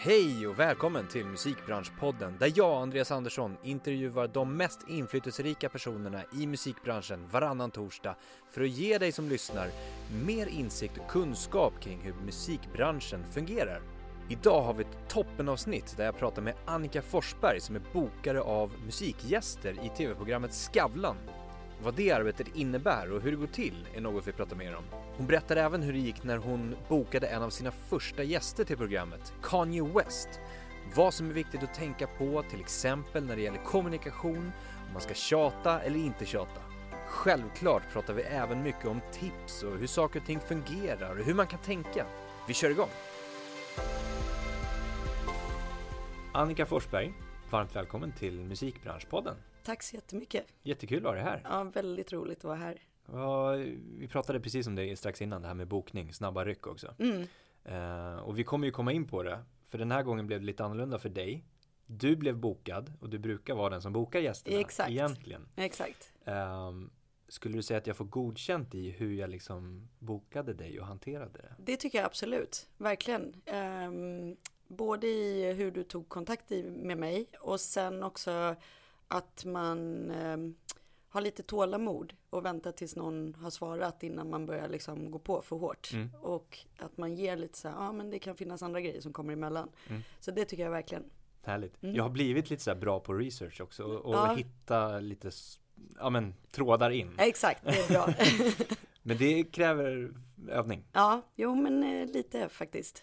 Hej och välkommen till Musikbranschpodden där jag, Andreas Andersson, intervjuar de mest inflytelserika personerna i musikbranschen varannan torsdag för att ge dig som lyssnar mer insikt och kunskap kring hur musikbranschen fungerar. Idag har vi ett toppenavsnitt där jag pratar med Annika Forsberg som är bokare av musikgäster i tv-programmet Skavlan. Vad det arbetet innebär och hur det går till är något vi pratar mer om. Hon berättar även hur det gick när hon bokade en av sina första gäster till programmet, Kanye West. Vad som är viktigt att tänka på, till exempel när det gäller kommunikation, om man ska tjata eller inte tjata. Självklart pratar vi även mycket om tips och hur saker och ting fungerar och hur man kan tänka. Vi kör igång! Annika Forsberg, varmt välkommen till Musikbranschpodden. Tack så jättemycket. Jättekul att ha dig här. Ja, väldigt roligt att vara här. Ja, vi pratade precis om det strax innan, det här med bokning, snabba ryck också. Mm. Eh, och vi kommer ju komma in på det, för den här gången blev det lite annorlunda för dig. Du blev bokad och du brukar vara den som bokar gästerna Exakt. egentligen. Exakt. Ehm, skulle du säga att jag får godkänt i hur jag liksom bokade dig och hanterade det? Det tycker jag absolut, verkligen. Ehm, både i hur du tog kontakt med mig och sen också att man ehm, har lite tålamod och väntar tills någon har svarat innan man börjar liksom gå på för hårt. Mm. Och att man ger lite så här, ja men det kan finnas andra grejer som kommer emellan. Mm. Så det tycker jag verkligen. Härligt. Mm. Jag har blivit lite så här bra på research också och, och Ja. hitta lite, ja men trådar in. Exakt, det är bra. Men det kräver övning. ja, jo men eh, lite faktiskt.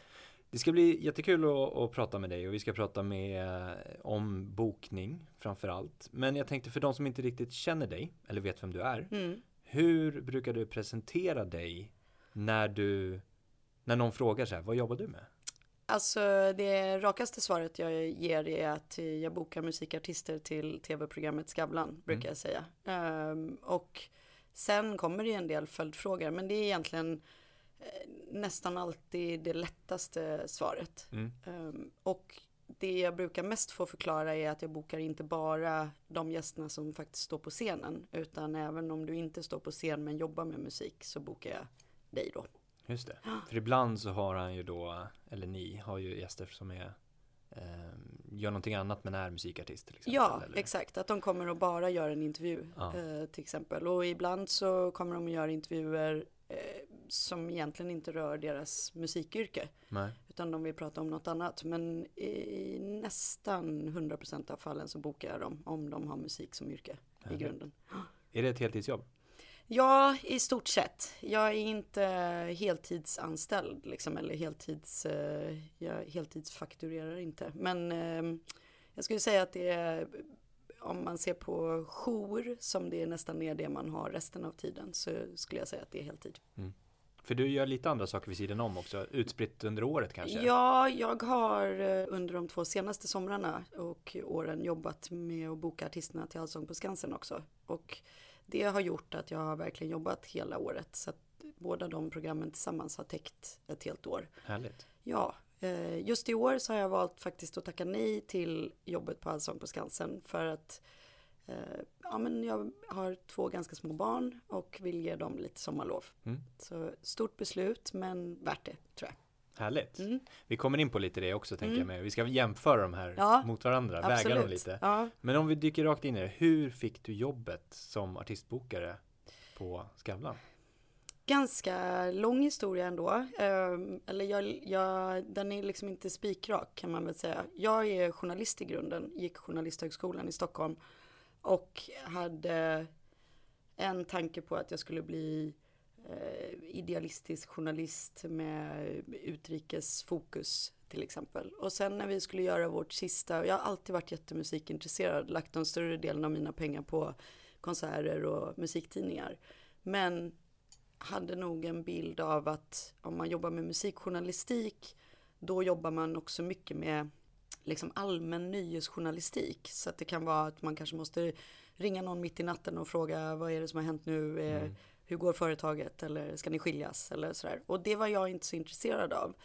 Det ska bli jättekul att, att prata med dig och vi ska prata med, eh, om bokning framför allt. Men jag tänkte för de som inte riktigt känner dig eller vet vem du är. Mm. Hur brukar du presentera dig när du, när någon frågar så här, vad jobbar du med? Alltså det rakaste svaret jag ger är att jag bokar musikartister till tv-programmet Skavlan, brukar jag säga. Ehm, och sen kommer det en del följdfrågor, men det är egentligen nästan alltid det lättaste svaret. Mm. Ehm, och det jag brukar mest få förklara är att jag bokar inte bara de gästerna som faktiskt står på scenen, utan även om du inte står på scen men jobbar med musik så bokar jag dig då. Just det. För ibland så har han ju då, eller ni har ju gäster som är, eh, gör någonting annat men är musikartist till exempel. Ja, eller? exakt. Att de kommer att bara göra en intervju Ja. eh, till exempel. Och ibland så kommer de att göra intervjuer eh, som egentligen inte rör deras musikyrke. Nej. Utan de vill prata om något annat. Men i nästan 100% av fallen så bokar jag dem om de har musik som yrke i Härligt. grunden. Är det ett heltidsjobb? Ja, i stort sett. Jag är inte heltidsanställd liksom, eller heltids, eh, jag heltidsfakturerar inte. Men eh, jag skulle säga att det är, om man ser på jour, som det är nästan är det man har resten av tiden, så skulle jag säga att det är heltid. För du gör lite andra saker vid sidan om också, utspritt under året kanske? Ja, jag har eh, under de två senaste somrarna och åren jobbat med att boka artisterna till Allsång på Skansen också. Och det har gjort att jag har verkligen jobbat hela året. Så att båda de programmen tillsammans har täckt ett helt år. Härligt. Ja, eh, just i år så har jag valt faktiskt att tacka nej till jobbet på Allsång på Skansen för att ja, men jag har två ganska små barn och vill ge dem lite sommarlov. Mm. Så stort beslut men värt det tror jag. Härligt. Mm. Vi kommer in på lite det också tänker Mm. jag med. Vi ska jämföra de här Ja, mot varandra, väga dem lite. Ja, Men om vi dyker rakt in i det, hur fick du jobbet som artistbokare på Skavlan? ganska lång historia ändå. Ehm, eller jag, jag, den är liksom inte spikrak kan man väl säga. Jag är journalist i grunden, gick Journalisthögskolan i Stockholm och hade en tanke på att jag skulle bli eh, idealistisk journalist med utrikesfokus till exempel. Och sen när vi skulle göra vårt sista, jag har alltid varit jättemusikintresserad, lagt den större delen av mina pengar på konserter och musiktidningar. Men hade nog en bild av att om man jobbar med musikjournalistik, då jobbar man också mycket med liksom allmän nyhetsjournalistik. Så att det kan vara att man kanske måste ringa någon mitt i natten och fråga vad är det som har hänt nu? Eh, Mm. Hur går företaget? Eller ska ni skiljas? Eller sådär. Och det var jag inte så intresserad av.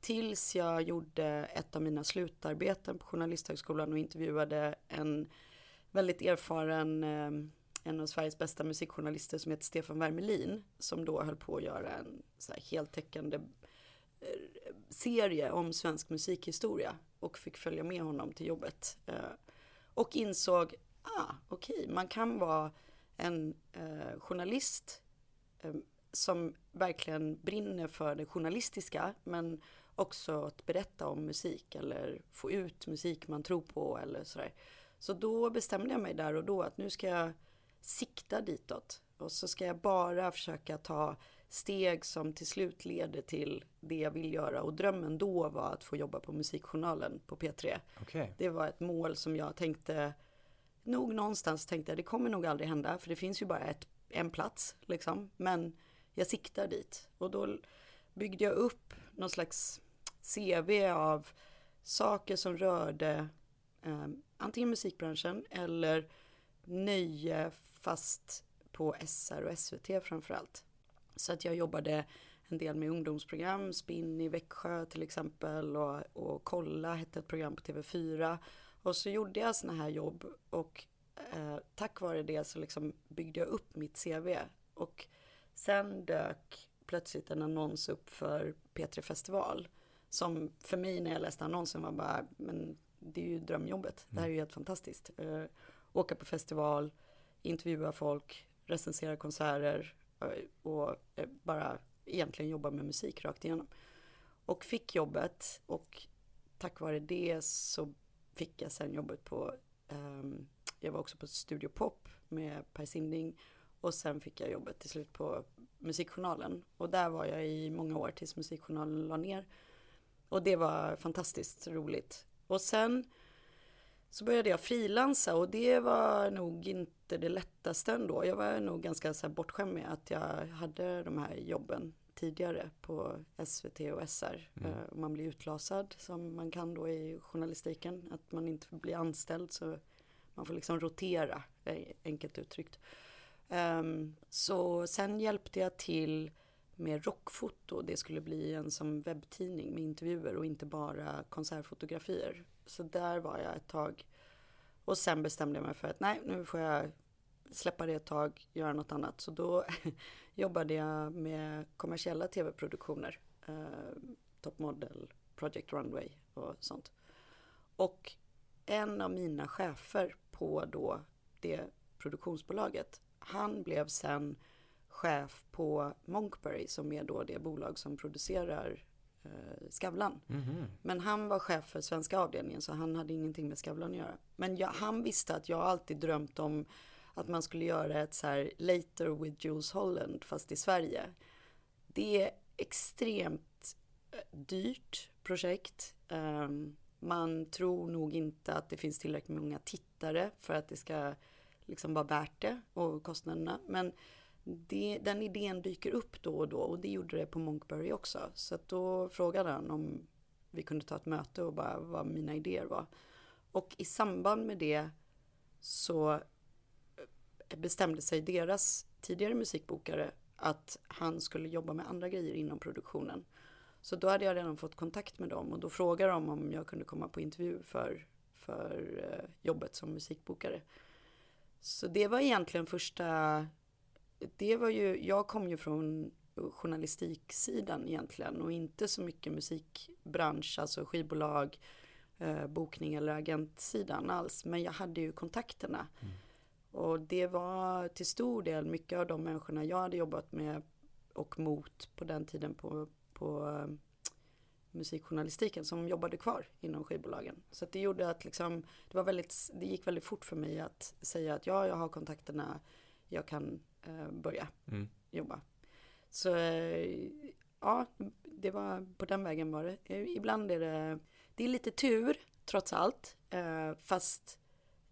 Tills jag gjorde ett av mina slutarbeten på Journalisthögskolan och intervjuade en väldigt erfaren, eh, en av Sveriges bästa musikjournalister som heter Stefan Wermelin, som då höll på att göra en så heltäckande serie om svensk musikhistoria och fick följa med honom till jobbet. Eh, och insåg, ah, okej, okay, man kan vara en eh, journalist eh, som verkligen brinner för det journalistiska, men också att berätta om musik eller få ut musik man tror på eller sådär. Så då bestämde jag mig där och då att nu ska jag sikta ditåt och så ska jag bara försöka ta steg som till slut leder till det jag vill göra. Och drömmen då var att få jobba på Musikjournalen på P3. Okay. Det var ett mål som jag tänkte, nog någonstans tänkte jag, det kommer nog aldrig hända, för det finns ju bara ett, en plats liksom. Men jag siktar dit. Och då byggde jag upp någon slags CV av saker som rörde eh, antingen musikbranschen eller nöje fast på SR och SVT framförallt. Så att jag jobbade en del med ungdomsprogram, Spinn i Växjö till exempel och, och Kolla hette ett program på TV4. Och så gjorde jag sådana här jobb och eh, tack vare det så liksom byggde jag upp mitt CV. Och sen dök plötsligt en annons upp för P3 Festival. Som för mig när jag läste annonsen var bara, men det är ju drömjobbet. Det här är ju helt fantastiskt. Eh, åka på festival, intervjua folk, recensera konserter, och eh, bara egentligen jobba med musik rakt igenom. Och fick jobbet och tack vare det så fick jag sen jobbet på, um, jag var också på Studio Pop med Per Sinding och sen fick jag jobbet till slut på Musikjournalen. Och där var jag i många år tills Musikjournalen la ner. Och det var fantastiskt roligt. Och sen så började jag frilansa och det var nog inte det lättaste ändå. Jag var nog ganska så här bortskämd med att jag hade de här jobben tidigare på SVT och SR. Mm. Uh, man blir utlasad som man kan då i journalistiken. Att man inte blir anställd så man får liksom rotera, eh, enkelt uttryckt. Um, så sen hjälpte jag till med rockfoto. Det skulle bli en som webbtidning med intervjuer och inte bara konsertfotografier. Så där var jag ett tag. Och sen bestämde jag mig för att nej, nu får jag släppa det ett tag, göra något annat. Så då jobbade jag med kommersiella tv-produktioner. Eh, Top Model, Project Runway och sånt. Och en av mina chefer på då det produktionsbolaget, han blev sen chef på Monkberry som är då det bolag som producerar Skavlan. Mm -hmm. Men han var chef för svenska avdelningen så han hade ingenting med Skavlan att göra. Men jag, han visste att jag alltid drömt om att man skulle göra ett så här Later with Jules Holland fast i Sverige. Det är extremt eh, dyrt projekt. Um, man tror nog inte att det finns tillräckligt många tittare för att det ska liksom vara värt det och kostnaderna. Men det, den idén dyker upp då och då och det gjorde det på Monkberry också. Så att då frågade han om vi kunde ta ett möte och bara vad mina idéer var. Och i samband med det så eh, bestämde sig deras tidigare musikbokare att han skulle jobba med andra grejer inom produktionen. Så då hade jag redan fått kontakt med dem och då frågade de om jag kunde komma på intervju för, för eh, jobbet som musikbokare. Så det var egentligen första det var ju, jag kom ju från journalistiksidan egentligen och inte så mycket musikbransch, alltså skivbolag, eh, bokning eller agentsidan alls. Men jag hade ju kontakterna. Mm. Och det var till stor del mycket av de människorna jag hade jobbat med och mot på den tiden på, på um, musikjournalistiken som jobbade kvar inom skivbolagen. Så det gjorde att liksom, det, var väldigt, det gick väldigt fort för mig att säga att ja, jag har kontakterna, jag kan eh, börja mm. jobba. Så eh, ja, det var på den vägen var det. Eh, ibland är det, det är lite tur trots allt. Eh, fast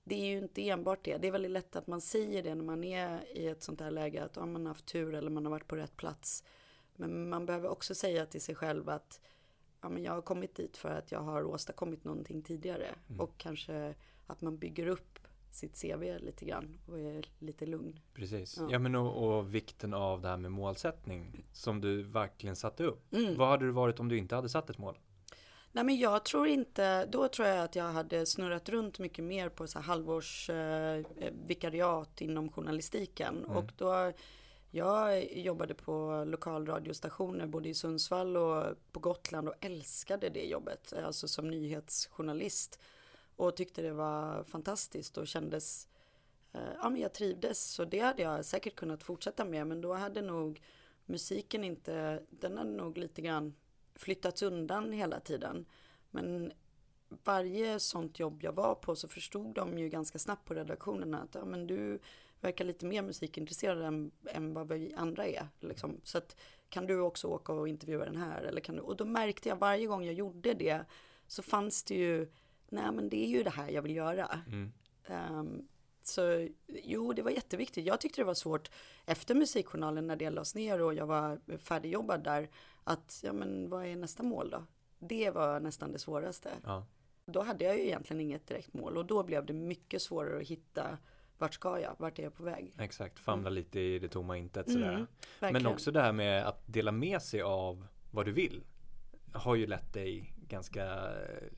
det är ju inte enbart det. Det är väldigt lätt att man säger det när man är i ett sånt här läge att ja, man har haft tur eller man har varit på rätt plats. Men man behöver också säga till sig själv att ja, men jag har kommit dit för att jag har åstadkommit någonting tidigare. Mm. Och kanske att man bygger upp sitt CV lite grann och är lite lugn. Precis. Ja, ja men och, och, vikten av det här med målsättning som du verkligen satte upp. Mm. Vad hade det varit om du inte hade satt ett mål? Nej men jag tror inte, då tror jag att jag hade snurrat runt mycket mer på så halvårs eh, vikariat inom journalistiken mm. och då Jag jobbade på lokalradiostationer både i Sundsvall och på Gotland och älskade det jobbet, alltså som nyhetsjournalist. Och tyckte det var fantastiskt och kändes, eh, ja men jag trivdes. Så det hade jag säkert kunnat fortsätta med, men då hade nog musiken inte, den hade nog lite grann flyttats undan hela tiden. Men varje sånt jobb jag var på så förstod de ju ganska snabbt på redaktionerna att ja, men du verkar lite mer musikintresserad än, än vad vi andra är. Liksom. Så att, kan du också åka och intervjua den här? Eller kan du? Och då märkte jag varje gång jag gjorde det så fanns det ju, nej men det är ju det här jag vill göra. Mm. Um, så jo, det var jätteviktigt. Jag tyckte det var svårt efter musikjournalen när det lades ner och jag var färdigjobbad där. Att, ja men vad är nästa mål då? Det var nästan det svåraste. Ja. Då hade jag ju egentligen inget direkt mål och då blev det mycket svårare att hitta vart ska jag, vart är jag på väg? Exakt, famla mm. lite i det tomma intet sådär. Mm, Men också det här med att dela med sig av vad du vill har ju lett dig ganska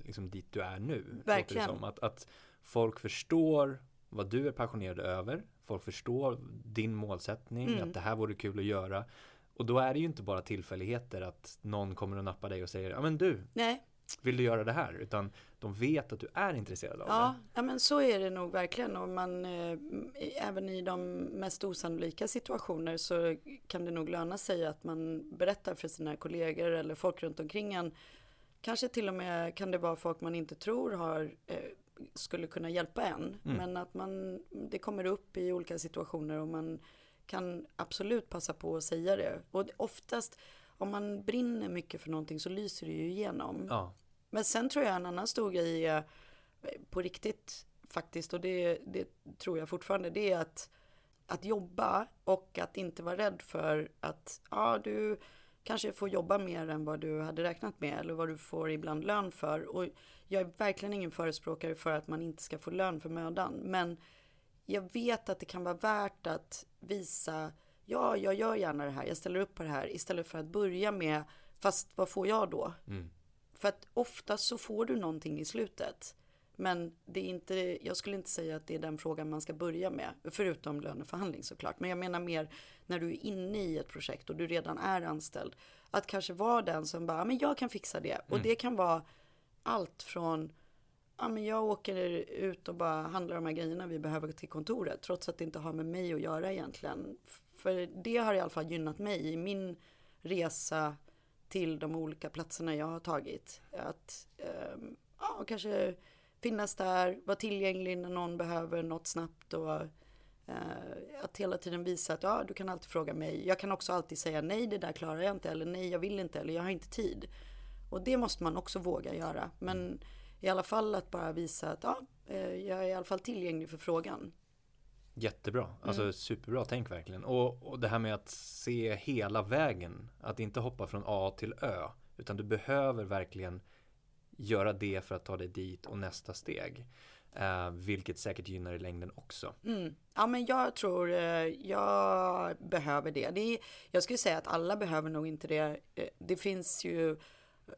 liksom dit du är nu. Verkligen. Som. Att, att folk förstår vad du är passionerad över. Folk förstår din målsättning, mm. att det här vore kul att göra. Och då är det ju inte bara tillfälligheter att någon kommer och nappar dig och säger ja men du, Nej. vill du göra det här? Utan de vet att du är intresserad av ja, det. Ja men så är det nog verkligen och man eh, även i de mest osannolika situationer så kan det nog löna sig att man berättar för sina kollegor eller folk runt omkring en. Kanske till och med kan det vara folk man inte tror har eh, skulle kunna hjälpa en. Mm. Men att man, det kommer upp i olika situationer och man kan absolut passa på att säga det. Och oftast om man brinner mycket för någonting så lyser det ju igenom. Ja. Men sen tror jag en annan stor grej är på riktigt faktiskt och det, det tror jag fortfarande det är att, att jobba och att inte vara rädd för att ja du kanske får jobba mer än vad du hade räknat med eller vad du får ibland lön för. Och jag är verkligen ingen förespråkare för att man inte ska få lön för mödan. Men jag vet att det kan vara värt att visa, ja, jag gör gärna det här, jag ställer upp på det här, istället för att börja med, fast vad får jag då? Mm. För att oftast så får du någonting i slutet. Men det är inte, jag skulle inte säga att det är den frågan man ska börja med, förutom löneförhandling såklart. Men jag menar mer när du är inne i ett projekt och du redan är anställd. Att kanske vara den som bara, men jag kan fixa det. Mm. Och det kan vara allt från ja, men jag åker ut och bara handlar de här grejerna vi behöver till kontoret. Trots att det inte har med mig att göra egentligen. För det har i alla fall gynnat mig i min resa till de olika platserna jag har tagit. Att um, ja, kanske finnas där, vara tillgänglig när någon behöver något snabbt och uh, att hela tiden visa att ja, du kan alltid fråga mig. Jag kan också alltid säga nej, det där klarar jag inte eller nej, jag vill inte eller jag har inte tid. Och det måste man också våga göra. Men i alla fall att bara visa att ja, eh, jag är i alla fall tillgänglig för frågan. Jättebra, alltså mm. superbra tänk verkligen. Och, och det här med att se hela vägen, att inte hoppa från A till Ö, utan du behöver verkligen göra det för att ta dig dit och nästa steg. Eh, vilket säkert gynnar i längden också. Mm. Ja men jag tror eh, jag behöver det. det är, jag skulle säga att alla behöver nog inte det. Eh, det finns ju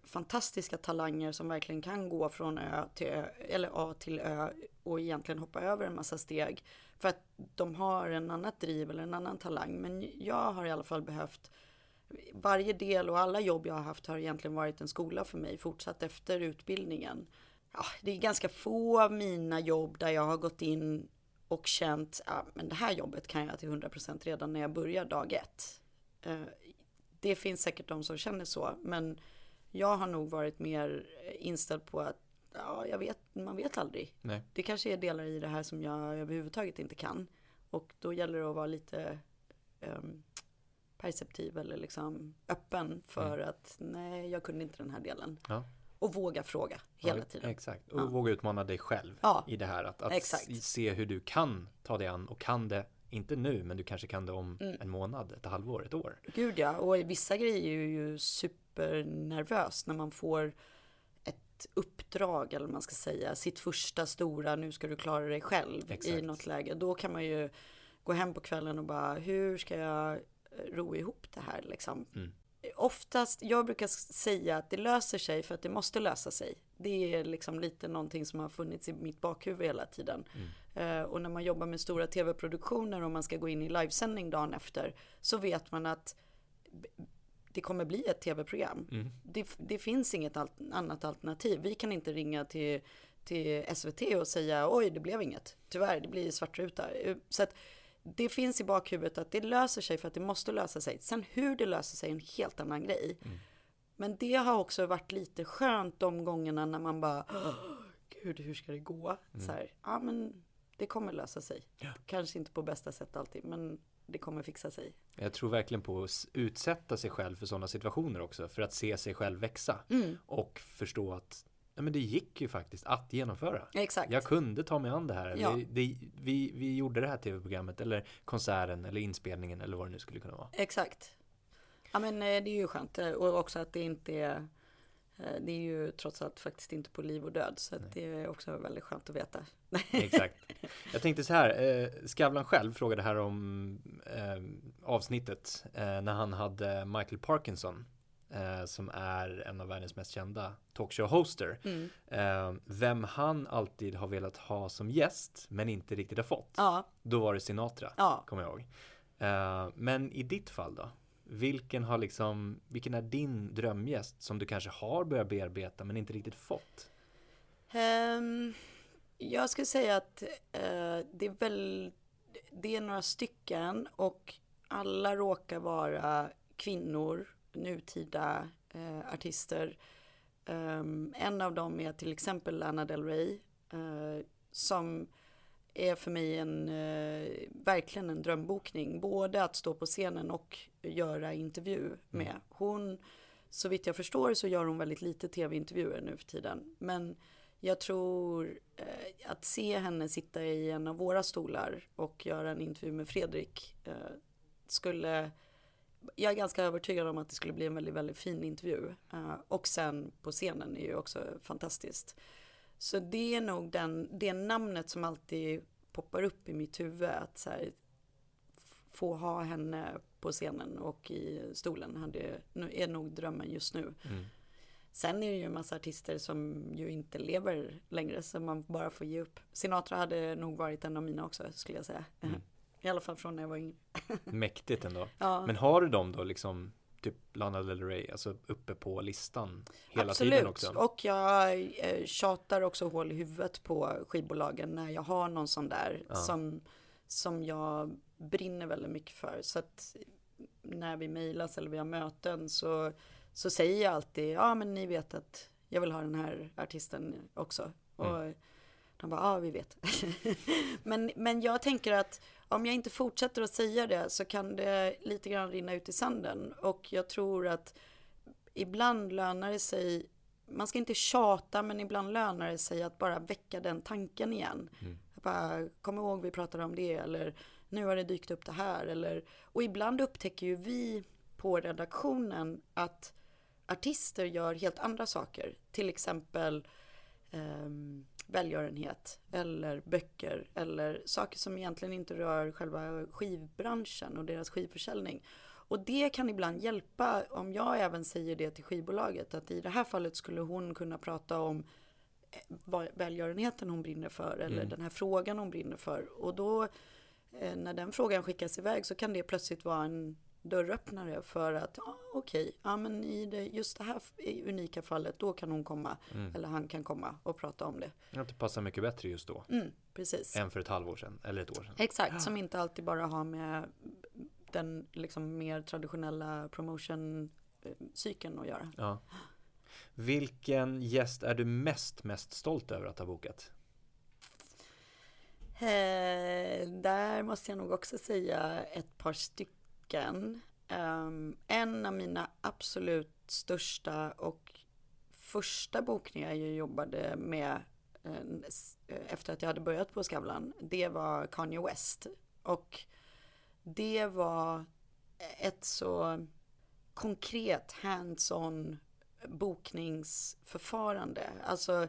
fantastiska talanger som verkligen kan gå från ö till ö, eller A till Ö och egentligen hoppa över en massa steg. För att de har en annat driv eller en annan talang. Men jag har i alla fall behövt varje del och alla jobb jag har haft har egentligen varit en skola för mig fortsatt efter utbildningen. Ja, det är ganska få av mina jobb där jag har gått in och känt ja, men det här jobbet kan jag till 100% redan när jag börjar dag ett. Eh, det finns säkert de som känner så, men jag har nog varit mer inställd på att ja, jag vet, man vet aldrig. Nej. Det kanske är delar i det här som jag överhuvudtaget inte kan. Och då gäller det att vara lite um, perceptiv eller liksom öppen för mm. att nej, jag kunde inte den här delen. Ja. Och våga fråga hela ja, tiden. Exakt, och ja. våga utmana dig själv i det här. Att, att se hur du kan ta dig an och kan det inte nu, men du kanske kan det om mm. en månad, ett halvår, ett år. Gud ja, och vissa grejer är ju supernervös när man får ett uppdrag, eller man ska säga, sitt första stora, nu ska du klara dig själv Exakt. i något läge. Då kan man ju gå hem på kvällen och bara, hur ska jag ro ihop det här liksom? Mm. oftast, jag brukar säga att det löser sig för att det måste lösa sig. Det är liksom lite någonting som har funnits i mitt bakhuvud hela tiden. Mm. Uh, och när man jobbar med stora tv-produktioner och man ska gå in i livesändning dagen efter så vet man att det kommer bli ett tv-program. Mm. Det, det, finns inget al annat alternativ. Vi kan inte ringa till, till SVT och säga oj, det blev inget. Tyvärr, det blir svartruta. Så att det finns i bakhuvudet att det löser sig för att det måste lösa sig. Sen hur det löser sig är en helt annan grej. Mm. Men det har också varit lite skönt de gångerna när man bara, gud hur ska det gå? Mm. Så här, ja men det kommer lösa sig. Ja. Kanske inte på bästa sätt alltid, men det kommer fixa sig. Jag tror verkligen på att utsätta sig själv för sådana situationer också, för att se sig själv växa mm. och förstå att Nej, men det gick ju faktiskt att genomföra. Exakt. Jag kunde ta mig an det här. Ja. Vi, det, vi, vi gjorde det här tv-programmet eller konserten eller inspelningen eller vad det nu skulle kunna vara. Exakt. Ja men eh, det är ju skönt eh, och också att det inte är eh, det är ju trots allt faktiskt inte på liv och död så det är också väldigt skönt att veta. Exakt. Jag tänkte så här, Skavlan själv frågade här om avsnittet när han hade Michael Parkinson eh, som är en av världens mest kända talkshow-hoster. Mm. Eh, vem han alltid har velat ha som gäst men inte riktigt har fått. Ja. Då var det Sinatra, ja. kommer jag ihåg. Eh, men i ditt fall då? Vilken har liksom, vilken är din drömgäst som du kanske har börjat bearbeta men inte riktigt fått? Um, jag skulle säga att uh, det är väl, det är några stycken och alla råkar vara kvinnor nutida eh, artister. Um, en av dem är till exempel Lana Del Rey. Uh, som är för mig en, uh, verkligen en drömbokning. Både att stå på scenen och göra intervju mm. med. Hon, så vitt jag förstår så gör hon väldigt lite tv-intervjuer nu för tiden. Men jag tror uh, att se henne sitta i en av våra stolar och göra en intervju med Fredrik skulle jag är ganska övertygad om att det skulle bli en väldigt, väldigt fin intervju. Uh, och sen på scenen är ju också fantastiskt. Så det är nog den, det namnet som alltid poppar upp i mitt huvud. Att så här, få ha henne på scenen och i stolen hade, är nog drömmen just nu. Mm. Sen är det ju en massa artister som ju inte lever längre så man bara får ge upp. Sinatra hade nog varit en av mina också skulle jag säga. Mm. I alla fall från när jag var yngre. Mäktigt ändå. Ja. Men har du dem då liksom typ Lana Del Rey, alltså uppe på listan hela Absolut. tiden också? Absolut, och jag eh, tjatar också hål i huvudet på skivbolagen när jag har någon sån där ja. som, som jag brinner väldigt mycket för. Så att när vi mejlas eller vi har möten så, så säger jag alltid, ja men ni vet att jag vill ha den här artisten också. Mm. Och de bara, ja vi vet. men, men jag tänker att om jag inte fortsätter att säga det så kan det lite grann rinna ut i sanden. Och jag tror att ibland lönar det sig, man ska inte tjata men ibland lönar det sig att bara väcka den tanken igen. Mm. bara, kom ihåg vi pratade om det eller nu har det dykt upp det här. Eller, och ibland upptäcker ju vi på redaktionen att artister gör helt andra saker. Till exempel um, välgörenhet eller böcker eller saker som egentligen inte rör själva skivbranschen och deras skivförsäljning. Och det kan ibland hjälpa om jag även säger det till skivbolaget att i det här fallet skulle hon kunna prata om eh, välgörenheten hon brinner för eller mm. den här frågan hon brinner för. Och då eh, när den frågan skickas iväg så kan det plötsligt vara en dörröppnare för att ah, okej, okay, ja, men i det, just det här unika fallet då kan hon komma mm. eller han kan komma och prata om det. Att det passar mycket bättre just då. Mm, precis. Än för ett halvår sedan eller ett år sedan. Exakt, ja. som inte alltid bara har med den liksom mer traditionella promotion-cykeln att göra. Ja. Vilken gäst är du mest, mest stolt över att ha bokat? Eh, där måste jag nog också säga ett par stycken boken. Um, en av mina absolut största och första bokningar jag jobbade med uh, efter att jag hade börjat på Skavlan, det var Kanye West. Och det var ett så konkret hands-on bokningsförfarande. Alltså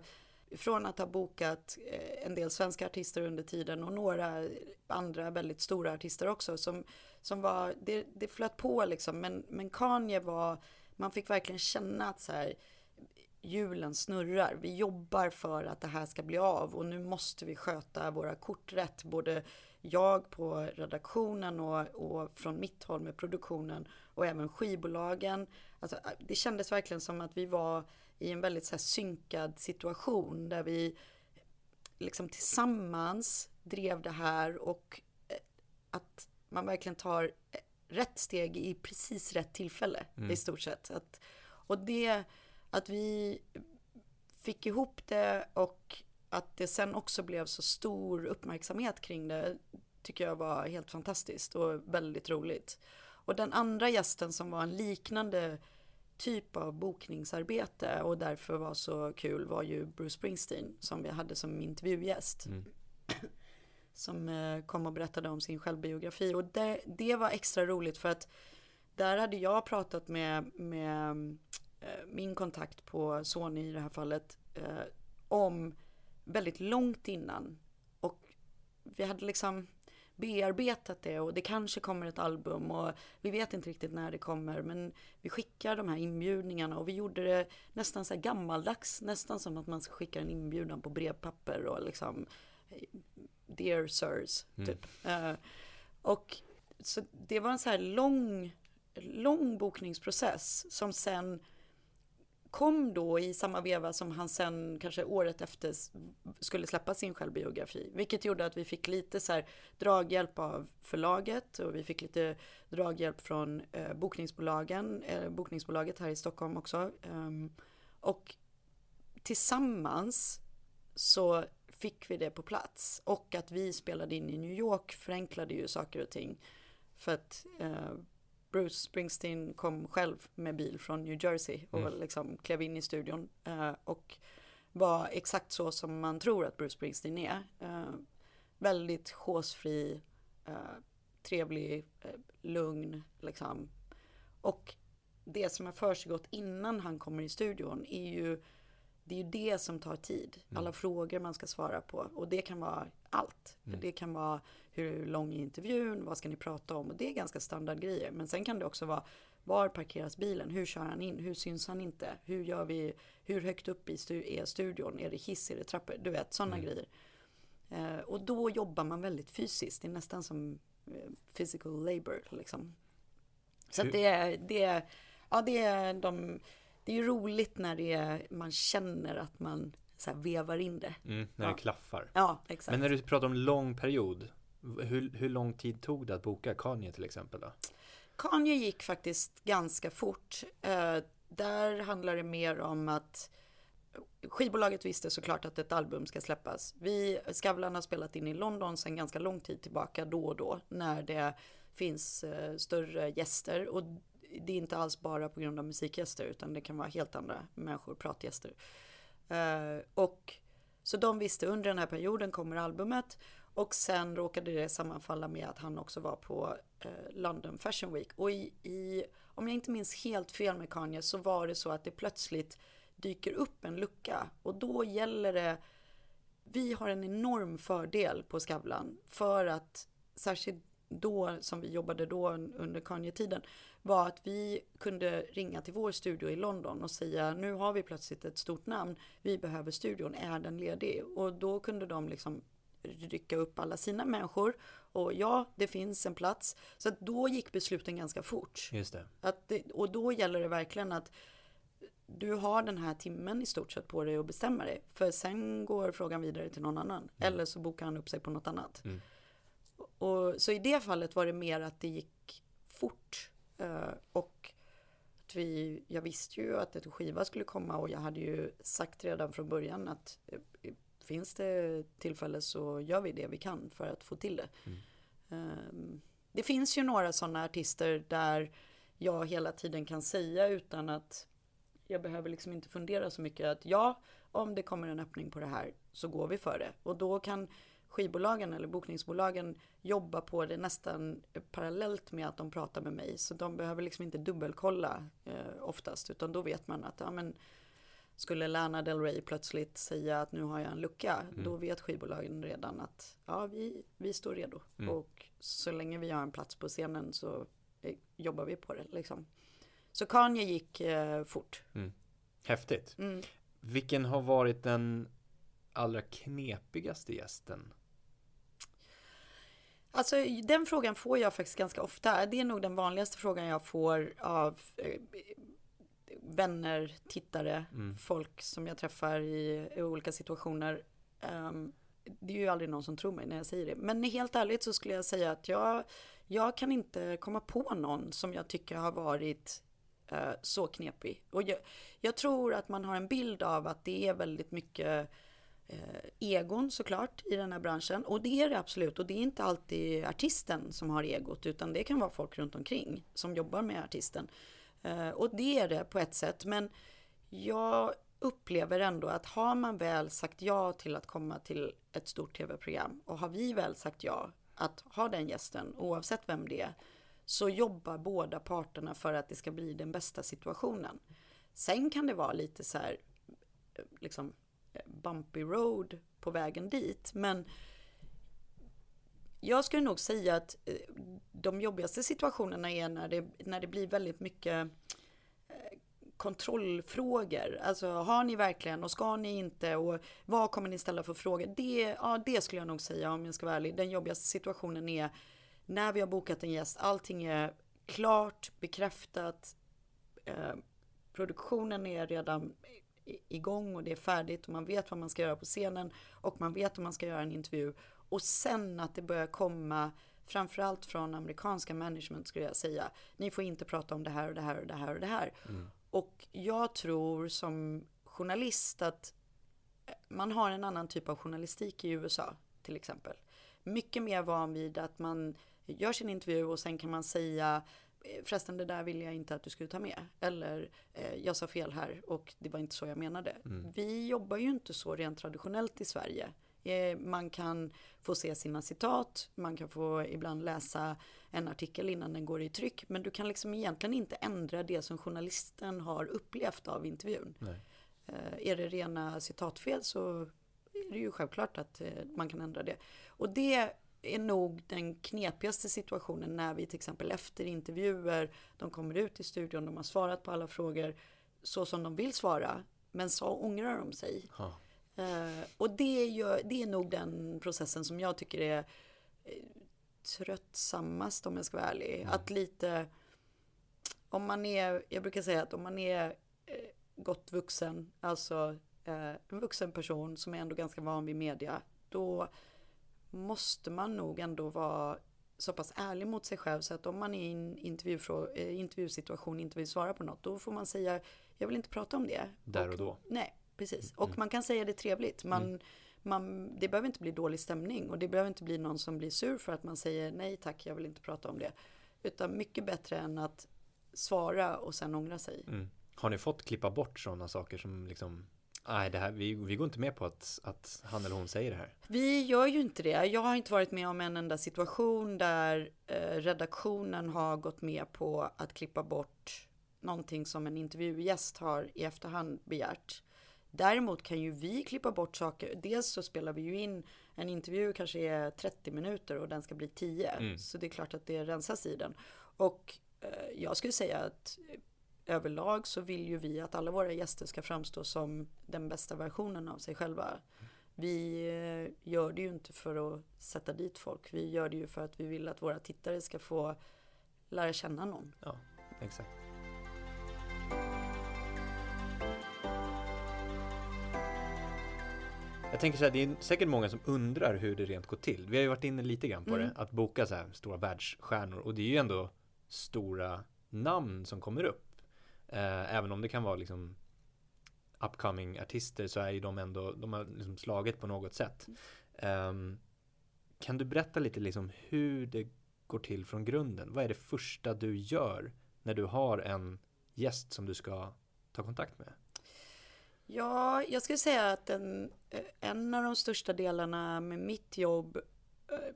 från att ha bokat eh, en del svenska artister under tiden och några andra väldigt stora artister också som, som var, det, det flöt på liksom, men, men Kanye var, man fick verkligen känna att så här, hjulen snurrar. Vi jobbar för att det här ska bli av och nu måste vi sköta våra kort rätt. Både jag på redaktionen och, och från mitt håll med produktionen och även skivbolagen. Alltså, det kändes verkligen som att vi var i en väldigt så här, synkad situation där vi liksom tillsammans drev det här och eh, att man verkligen tar rätt steg i precis rätt tillfälle mm. i stort sett. Att, och det, att vi fick ihop det och att det sen också blev så stor uppmärksamhet kring det tycker jag var helt fantastiskt och väldigt roligt. Och den andra gästen som var en liknande typ av bokningsarbete och därför var så kul var ju Bruce Springsteen som vi hade som intervjugäst. Mm. Som eh, kom och berättade om sin självbiografi och det, det var extra roligt för att där hade jag pratat med, med eh, min kontakt på Sony i det här fallet eh, om väldigt långt innan och vi hade liksom bearbetat det och det kanske kommer ett album och vi vet inte riktigt när det kommer men vi skickar de här inbjudningarna och vi gjorde det nästan så här gammaldags, nästan som att man ska skicka en inbjudan på brevpapper och liksom Dear Sirs, mm. typ. Uh, och så det var en så här lång, lång bokningsprocess som sen kom då i samma veva som han sen kanske året efter skulle släppa sin självbiografi. Vilket gjorde att vi fick lite så här draghjälp av förlaget och vi fick lite draghjälp från eh, bokningsbolagen, eh, bokningsbolaget här i Stockholm också. Um, och tillsammans så fick vi det på plats. Och att vi spelade in i New York förenklade ju saker och ting. För att eh, Bruce Springsteen kom själv med bil från New Jersey och mm. liksom klev in i studion. Eh, och var exakt så som man tror att Bruce Springsteen är. Eh, väldigt chosefri, eh, trevlig, eh, lugn liksom. Och det som har försiggått innan han kommer i studion är ju det är ju det som tar tid. Mm. Alla frågor man ska svara på. Och det kan vara allt. Mm. Det kan vara hur lång är intervjun, vad ska ni prata om? Och det är ganska standardgrejer. Men sen kan det också vara var parkeras bilen? Hur kör han in? Hur syns han inte? Hur gör vi? Hur högt upp i stu är studion? Är det hiss? Är det trappor? Du vet, sådana mm. grejer. Eh, och då jobbar man väldigt fysiskt. Det är nästan som eh, physical labor liksom. Så att det är, det är, ja det är de, det är roligt när det är, man känner att man så här vevar in det. Mm, när ja. det klaffar. Ja, exakt. Men när du pratar om lång period, hur, hur lång tid tog det att boka Kanye till exempel då? Kanye gick faktiskt ganska fort. Uh, där handlar det mer om att skivbolaget visste såklart att ett album ska släppas. Vi, Skavlan har spelat in i London sedan ganska lång tid tillbaka då och då när det finns uh, större gäster och det är inte alls bara på grund av musikgäster utan det kan vara helt andra människor, pratgäster. Eh, och så de visste under den här perioden kommer albumet och sen råkade det sammanfalla med att han också var på eh, London Fashion Week. Och i, i, om jag inte minns helt fel med Kanye så var det så att det plötsligt dyker upp en lucka och då gäller det vi har en enorm fördel på Skavlan för att särskilt då som vi jobbade då under Kanye-tiden var att vi kunde ringa till vår studio i London och säga nu har vi plötsligt ett stort namn, vi behöver studion, är den ledig? Och då kunde de liksom rycka upp alla sina människor och ja, det finns en plats. Så då gick besluten ganska fort. Just det. Att det, och då gäller det verkligen att du har den här timmen i stort sett på dig att bestämma dig. För sen går frågan vidare till någon annan. Mm. Eller så bokar han upp sig på något annat. Mm. Och, så i det fallet var det mer att det gick fort. Uh, och att vi, jag visste ju att ett skiva skulle komma och jag hade ju sagt redan från början att uh, finns det tillfälle så gör vi det vi kan för att få till det. Mm. Uh, det finns ju några sådana artister där jag hela tiden kan säga utan att jag behöver liksom inte fundera så mycket att ja, om det kommer en öppning på det här så går vi för det. Och då kan skivbolagen eller bokningsbolagen jobbar på det nästan parallellt med att de pratar med mig. Så de behöver liksom inte dubbelkolla eh, oftast utan då vet man att ja, men, skulle Lana Del Rey plötsligt säga att nu har jag en lucka, Mm. då vet skivbolagen redan att ja, vi, vi står redo. Mm. Och så länge vi har en plats på scenen så eh, jobbar vi på det liksom. Så Kanye gick eh, fort. Häftigt. Mm. Vilken har varit den allra knepigaste gästen? Alltså den frågan får jag faktiskt ganska ofta. Det är nog den vanligaste frågan jag får av eh, vänner, tittare, Mm. folk som jag träffar i, i olika situationer. Ehm, det är ju aldrig någon som tror mig när jag säger det. Men helt ärligt så skulle jag säga att jag, jag kan inte komma på någon som jag tycker har varit eh, så knepig. Och jag, jag tror att man har en bild av att det är väldigt mycket Eh, egon såklart i den här branschen. Och det är det absolut. Och det är inte alltid artisten som har egot, utan det kan vara folk runt omkring som jobbar med artisten. Eh, och det är det på ett sätt. Men jag upplever ändå att har man väl sagt ja till att komma till ett stort tv-program och har vi väl sagt ja att ha den gästen, oavsett vem det är, så jobbar båda parterna för att det ska bli den bästa situationen. Sen kan det vara lite så här, eh, liksom, bumpy road på vägen dit, men jag skulle nog säga att eh, de jobbigaste situationerna är när det, när det blir väldigt mycket eh, kontrollfrågor. Alltså har ni verkligen och ska ni inte och vad kommer ni ställa för frågor? Det, ja, det skulle jag nog säga om jag ska vara ärlig. Den jobbigaste situationen är när vi har bokat en gäst. Allting är klart, bekräftat. Eh, produktionen är redan igång och det är färdigt och man vet vad man ska göra på scenen och man vet om man ska göra en intervju. Och sen att det börjar komma framförallt från amerikanska management skulle jag säga. Ni får inte prata om det här och det här och det här och det här. Och jag tror som journalist att man har en annan typ av journalistik i USA till exempel. Mycket mer van vid att man gör sin intervju och sen kan man säga "Eh, förresten det där vill jag inte att du skulle ta med. Eller eh, jag sa fel här och det var inte så jag menade. Vi jobbar ju inte så rent traditionellt i Sverige. Eh, Man kan få se sina citat, man kan få ibland läsa en artikel innan den går i tryck. Men du kan liksom egentligen inte ändra det som journalisten har upplevt av intervjun. Nej. Eh, Är det rena citatfel så är det ju självklart att man kan ändra det. Och det är nog den knepigaste situationen när vi till exempel efter intervjuer, de kommer ut i studion, de har svarat på alla frågor så som de vill svara, men så ångrar de sig. Ja. Eh, och det är, ju, det är nog den processen som jag tycker är eh, tröttsammast om jag ska vara ärlig. Att lite, om man är, jag brukar säga att om man är eh, gott vuxen, alltså eh, en vuxen person som är ändå ganska van vid media, då måste man nog ändå vara så pass ärlig mot sig själv så att om man i en eh, intervjusituation inte vill svara på något, då får man säga jag vill inte prata om det. Där och då. Nej, precis. Och man kan säga det trevligt. Man, man, det behöver inte bli dålig stämning och det behöver inte bli någon som blir sur för att man säger nej tack, jag vill inte prata om det. Utan mycket bättre än att svara och sen ångra sig. Mm. Har ni fått klippa bort sådana saker som liksom Nej, det här, vi, vi går inte med på att, att han eller hon säger det här. Vi gör ju inte det. Jag har inte varit med om en enda situation där eh, redaktionen har gått med på att klippa bort någonting som en intervjugäst har i efterhand begärt. Däremot kan ju vi klippa bort saker. Dels så spelar vi ju in en intervju kanske är 30 minuter och den ska bli 10. Mm. Så det är klart att det rensas i den. Och eh, jag skulle säga att överlag så vill ju vi att alla våra gäster ska framstå som den bästa versionen av sig själva. Vi eh, gör det ju inte för att sätta dit folk. Vi gör det ju för att vi vill att våra tittare ska få lära känna någon. Ja, exakt. Jag tänker så här, det är säkert många som undrar hur det rent går till. Vi har ju varit inne lite grann på Mm. det, att boka så här stora världsstjärnor och det är ju ändå stora namn som kommer upp. Eh, även om det kan vara liksom upcoming artister så är ju de ändå, de har liksom slagit på något sätt. Ehm, kan du berätta lite liksom hur det går till från grunden? Vad är det första du gör när du har en gäst som du ska ta kontakt med? Ja, jag skulle säga att en, eh, en av de största delarna med mitt jobb eh,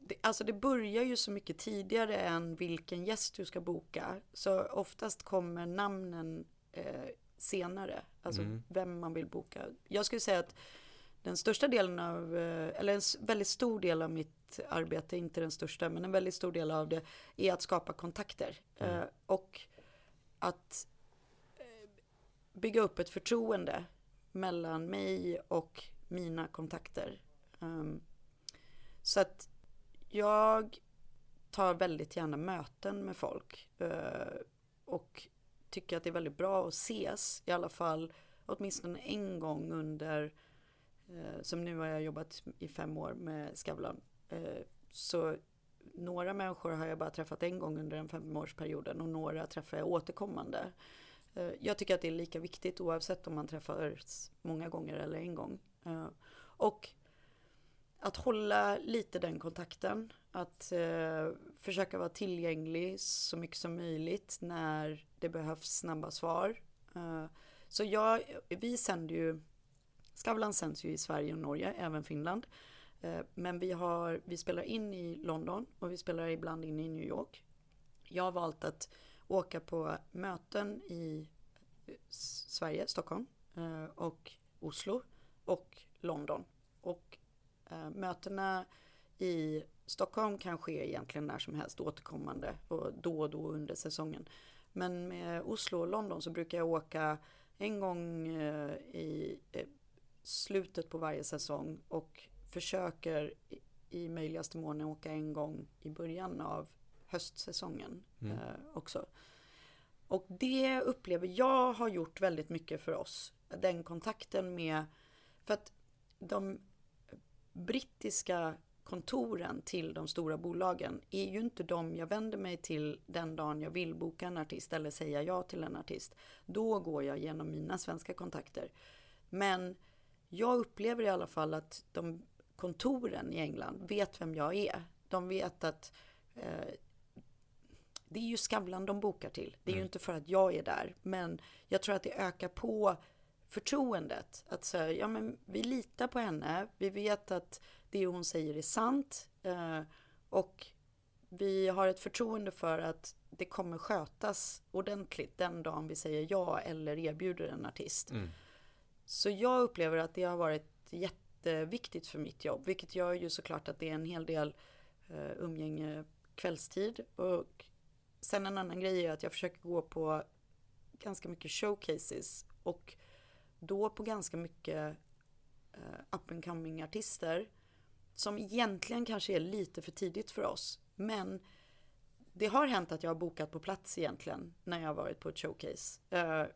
det, alltså det börjar ju så mycket tidigare än vilken gäst du ska boka. Så oftast kommer namnen eh, senare. Alltså mm. vem man vill boka. Jag skulle säga att den största delen av, eh, eller en väldigt stor del av mitt arbete, inte den största, men en väldigt stor del av det är att skapa kontakter. Mm. Eh, och att eh, bygga upp ett förtroende mellan mig och mina kontakter. Um, så att jag tar väldigt gärna möten med folk. Eh, och tycker att det är väldigt bra att ses. I alla fall åtminstone en gång under, eh, som nu har jag jobbat i fem år med Skavlan. Eh, så några människor har jag bara träffat en gång under den femårsperioden och några träffar jag återkommande. Jag tycker att det är lika viktigt oavsett om man träffas många gånger eller en gång. Och att hålla lite den kontakten. Att eh, försöka vara tillgänglig så mycket som möjligt när det behövs snabba svar. Eh, så jag, vi sänder ju, Skavlan sänds ju i Sverige och Norge, även Finland. Eh, men vi, har, vi spelar in i London och vi spelar ibland in i New York. Jag har valt att åka på möten i eh, Sverige, Stockholm eh, och Oslo och London. Eh, mötena i Stockholm kan ske egentligen när som helst återkommande och då och då under säsongen. Men med Oslo och London så brukar jag åka en gång eh, i eh, slutet på varje säsong och försöker i, möjligaste mån åka en gång i början av höstsäsongen mm. också. Och det upplever jag har gjort väldigt mycket för oss. Den kontakten med, för att de brittiska kontoren till de stora bolagen är ju inte de jag vänder mig till den dagen jag vill boka en artist eller säga ja till en artist. Då går jag genom mina svenska kontakter. Men jag upplever i alla fall att de kontoren i England vet vem jag är. De vet att eh, det är ju Skavlan de bokar till. Det är mm. ju inte för att jag är där. Men jag tror att det ökar på förtroendet. Att säga, ja men vi litar på henne. Vi vet att det hon säger är sant. Eh, och vi har ett förtroende för att det kommer skötas ordentligt den dagen vi säger ja eller erbjuder en artist. Mm. Så jag upplever att det har varit jätteviktigt för mitt jobb. Vilket gör ju såklart att det är en hel del uh, umgänge kvällstid. Och sen en annan grej är att jag försöker gå på ganska mycket showcases. Och då på ganska mycket uh, up and coming artister som egentligen kanske är lite för tidigt för oss. Men det har hänt att jag har bokat på plats egentligen när jag har varit på ett showcase. Uh,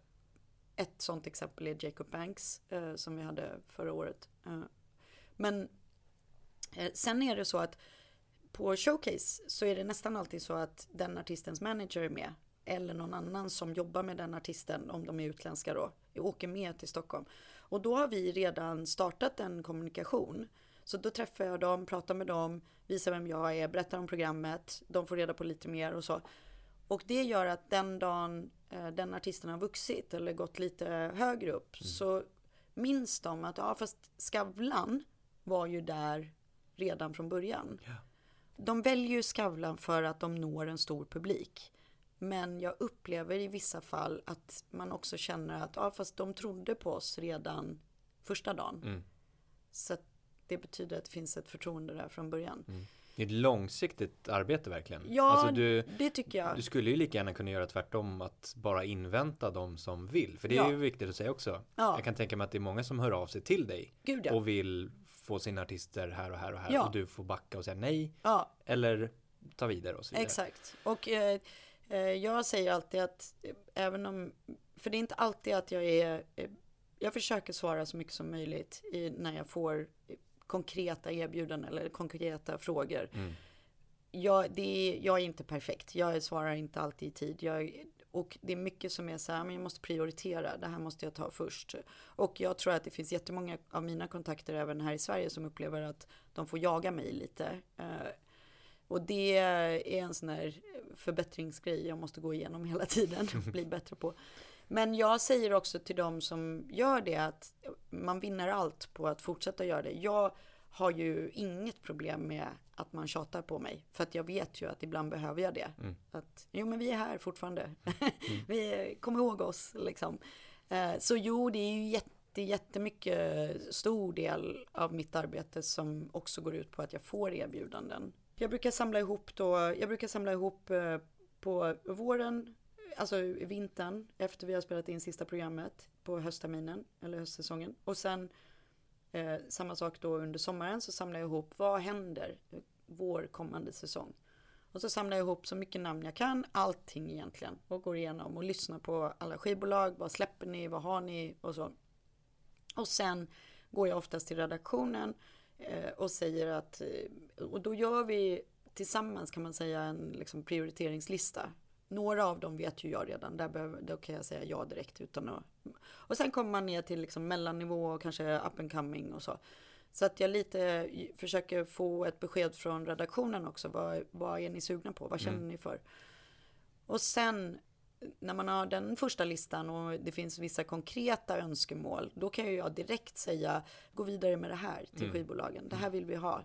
ett sånt exempel är Jacob Banks uh, som vi hade förra året. Uh, men sen är det så att på showcase så är det nästan alltid så att den artistens manager är med. Eller någon annan som jobbar med den artisten, om de är utländska då, åker med till Stockholm. Och då har vi redan startat en kommunikation. Så då träffar jag dem, pratar med dem, visar vem jag är, berättar om programmet. De får reda på lite mer och så. Och det gör att den dagen eh, den artisten har vuxit eller gått lite högre upp mm. så minns de att ja fast Skavlan var ju där redan från början. Yeah. De väljer ju Skavlan för att de når en stor publik. Men jag upplever i vissa fall att man också känner att ja fast de trodde på oss redan första dagen. Mm. Så det betyder att det finns ett förtroende där från början. Mm. Det är ett långsiktigt arbete verkligen. Ja, alltså du, det tycker jag. Du skulle ju lika gärna kunna göra tvärtom att bara invänta de som vill. För det är ju viktigt att säga också. Ja. Jag kan tänka mig att det är många som hör av sig till dig Gud, ja. och vill få sina artister här och här och här ja. och du får backa och säga nej. Ja. Eller ta vidare och så vidare. Exakt. Och eh jag säger alltid att eh, även om, för det är inte alltid att jag är, eh, jag försöker svara så mycket som möjligt i, när jag får konkreta erbjudanden eller konkreta frågor. Mm. Jag, det är, jag är inte perfekt. Jag svarar inte alltid i tid. Jag, och det är mycket som är så här, men jag måste prioritera. Det här måste jag ta först. Och jag tror att det finns jättemånga av mina kontakter även här i Sverige som upplever att de får jaga mig lite. Och det är en sån här förbättringsgrej jag måste gå igenom hela tiden och bli bättre på. Men jag säger också till de som gör det att man vinner allt på att fortsätta göra det. Jag har ju inget problem med att man tjatar på mig. För att jag vet ju att ibland behöver jag det. Mm. Att, jo men vi är här fortfarande. Mm. vi, kom ihåg oss liksom. Eh, så jo, det är ju jätte, jättemycket stor del av mitt arbete som också går ut på att jag får erbjudanden. Jag brukar samla ihop då, jag brukar samla ihop eh, på våren, alltså vintern, efter vi har spelat in sista programmet på höstterminen eller höstsäsongen. Och sen eh, samma sak då under sommaren så samlar jag ihop vad händer vår kommande säsong. Och så samlar jag ihop så mycket namn jag kan, allting egentligen. Och går igenom och lyssnar på alla skivbolag. Vad släpper ni? Vad har ni? Och så. Och sen går jag oftast till redaktionen och säger att, eh, och då gör vi tillsammans kan man säga en liksom, prioriteringslista. Några av dem vet ju jag redan, där behöver, då kan jag säga ja direkt utan att... Och sen kommer man ner till liksom mellannivå och kanske up and coming och så. Så att jag lite försöker få ett besked från redaktionen också. Vad, vad är ni sugna på? Vad känner mm. ni för? Och sen när man har den första listan och det finns vissa konkreta önskemål. Då kan jag direkt säga gå vidare med det här till mm. skivbolagen. Det här vill vi ha.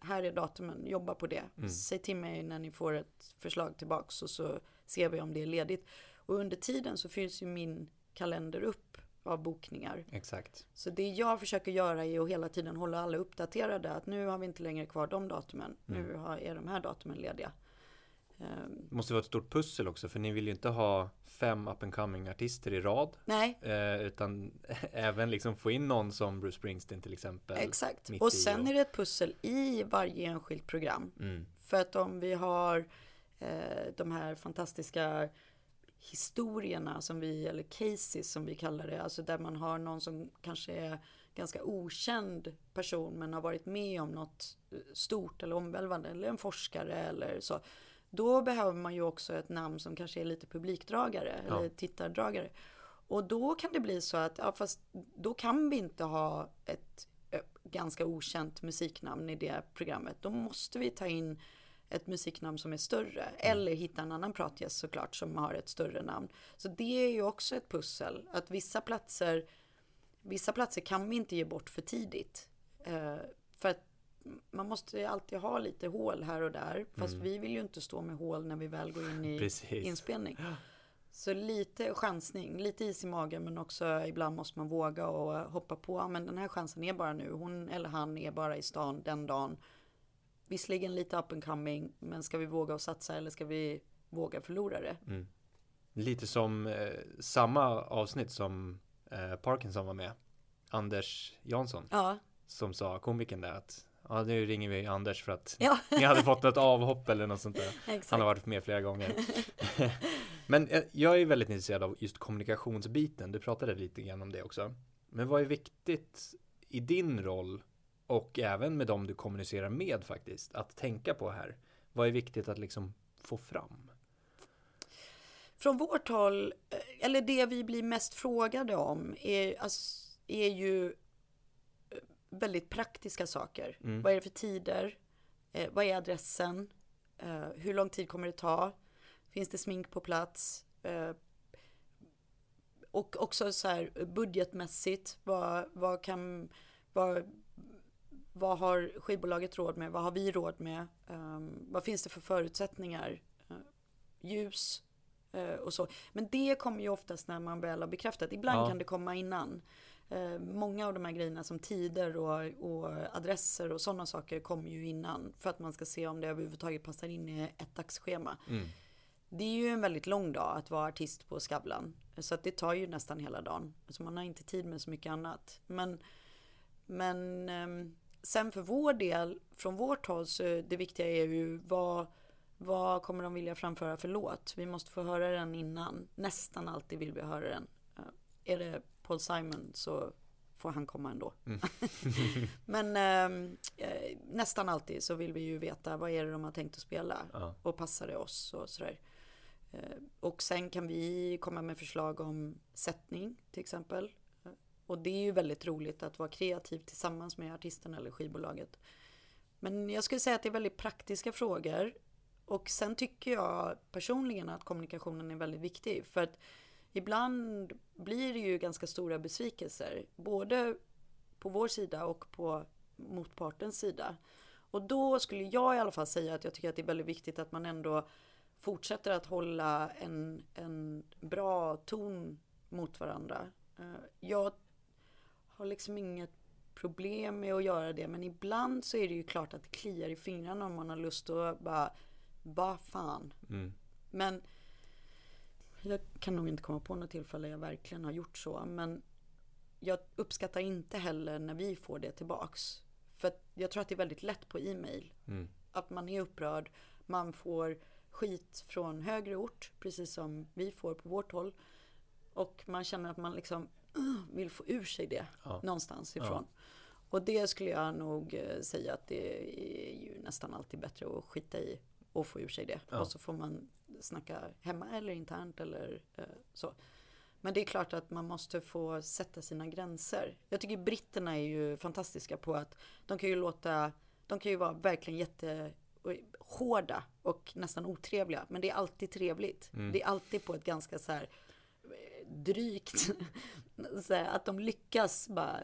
Här är datumen, jobba på det. Mm. Säg till mig när ni får ett förslag tillbaks och så ser vi om det är ledigt. Och under tiden så fylls ju min kalender upp av bokningar. Exakt. Så det jag försöker göra är att hela tiden hålla alla uppdaterade. Att nu har vi inte längre kvar de datumen. Mm. Nu är de här datumen lediga. Ehm. Det måste vara ett stort pussel också. För ni vill ju inte ha fem up and coming artister i rad. Nej. Eh, utan även liksom få in någon som Bruce Springsteen till exempel. Exakt. Och sen och... är det ett pussel i varje enskilt program. Mm. För att om vi har eh, de här fantastiska historierna som vi, eller cases som vi kallar det, alltså där man har någon som kanske är ganska okänd person men har varit med om något eh, stort eller omvälvande eller en forskare eller så. Då behöver man ju också ett namn som kanske är lite publikdragare ja. eller tittardragare. Och då kan det bli så att, ja fast då kan vi inte ha ett ganska okänt musiknamn i det programmet. Då måste vi ta in ett musiknamn som är större. Mm. Eller hitta en annan pratgäst såklart som har ett större namn. Så det är ju också ett pussel. Att vissa platser, vissa platser kan vi inte ge bort för tidigt. Eh, för att man måste alltid ha lite hål här och där. Fast mm. vi vill ju inte stå med hål när vi väl går in i Precis. inspelning. Så lite chansning, lite is i magen men också ibland måste man våga och hoppa på. Men den här chansen är bara nu. Hon eller han är bara i stan den dagen. Visserligen lite up and coming, men ska vi våga och satsa eller ska vi våga förlora det? Mm. Lite som eh, samma avsnitt som eh, Parkinson var med. Anders Jansson. Ja. Som sa, komikern där att Ja, nu ringer vi Anders för att ja. ni hade fått ett avhopp eller något sånt där. Han har varit med flera gånger. Men eh, jag är väldigt intresserad av just kommunikationsbiten. Du pratade lite grann om det också. Men vad är viktigt i din roll och även med dem du kommunicerar med faktiskt, att tänka på här. Vad är viktigt att liksom få fram? Från vårt håll, eh, eller det vi blir mest frågade om, är, alltså, är ju väldigt praktiska saker. Mm. Vad är det för tider? Eh, vad är adressen? Eh, hur lång tid kommer det ta? Finns det smink på plats? Eh, och också så här budgetmässigt, vad, vad kan, vad, vad har skivbolaget råd med? Vad har vi råd med? Um, vad finns det för förutsättningar? Uh, ljus uh, och så. Men det kommer ju oftast när man väl har bekräftat. Ibland ja. kan det komma innan. Uh, många av de här grejerna som tider och, och adresser och sådana saker kommer ju innan. För att man ska se om det överhuvudtaget passar in i ett dagsschema. Mm. Det är ju en väldigt lång dag att vara artist på Skavlan. Så att det tar ju nästan hela dagen. Så man har inte tid med så mycket annat. Men, men um, sen för vår del, från vårt håll, så det viktiga är ju vad, vad kommer de vilja framföra för låt? Vi måste få höra den innan. Nästan alltid vill vi höra den. Är det Paul Simon så får han komma ändå. Mm. Men ehm, eh, nästan alltid så vill vi ju veta vad är det de har tänkt att spela. Ja. Och passar det oss och sådär. Eh, och sen kan vi komma med förslag om sättning till exempel. Och det är ju väldigt roligt att vara kreativ tillsammans med artisten eller skivbolaget. Men jag skulle säga att det är väldigt praktiska frågor. Och sen tycker jag personligen att kommunikationen är väldigt viktig. För att ibland blir det ju ganska stora besvikelser. Både på vår sida och på motpartens sida. Och då skulle jag i alla fall säga att jag tycker att det är väldigt viktigt att man ändå fortsätter att hålla en, en bra ton mot varandra. Eh, jag har liksom inget problem med att göra det. Men ibland så är det ju klart att det kliar i fingrarna om man har lust att bara, vad fan. Mm. Men jag kan nog inte komma på något tillfälle jag verkligen har gjort så. Men jag uppskattar inte heller när vi får det tillbaks. För jag tror att det är väldigt lätt på e-mail. Mm. Att man är upprörd, man får skit från högre ort, precis som vi får på vårt håll. Och man känner att man liksom uh, vill få ur sig det Ja. någonstans ifrån. Och det skulle jag nog eh, säga att det är ju nästan alltid bättre att skita i och få ur sig det. Ja. Och så får man snacka hemma eller internt eller eh, så. Men det är klart att man måste få sätta sina gränser. Jag tycker britterna är ju fantastiska på att de kan ju låta, de kan ju vara verkligen jätte hårda och nästan otrevliga. Men det är alltid trevligt. Mm. Det är alltid på ett ganska så här eh, drygt. så här, att de lyckas bara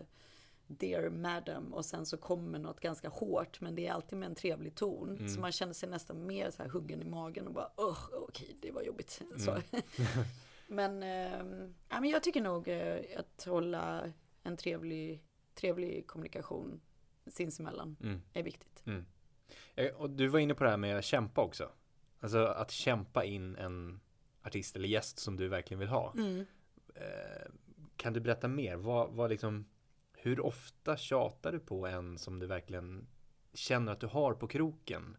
Dear madam och sen så kommer något ganska hårt men det är alltid med en trevlig ton. Mm. Så man känner sig nästan mer så här huggen i magen och bara okej det var jobbigt. Mm. men, eh, ja, men jag tycker nog eh, att hålla en trevlig, trevlig kommunikation sinsemellan Mm. är viktigt. Eh, Och du var inne på det här med att kämpa också. Alltså att kämpa in en artist eller gäst som du verkligen vill ha. Mm. Eh, Kan du berätta mer? Vad, vad liksom, hur ofta tjatar du på en som du verkligen känner att du har på kroken?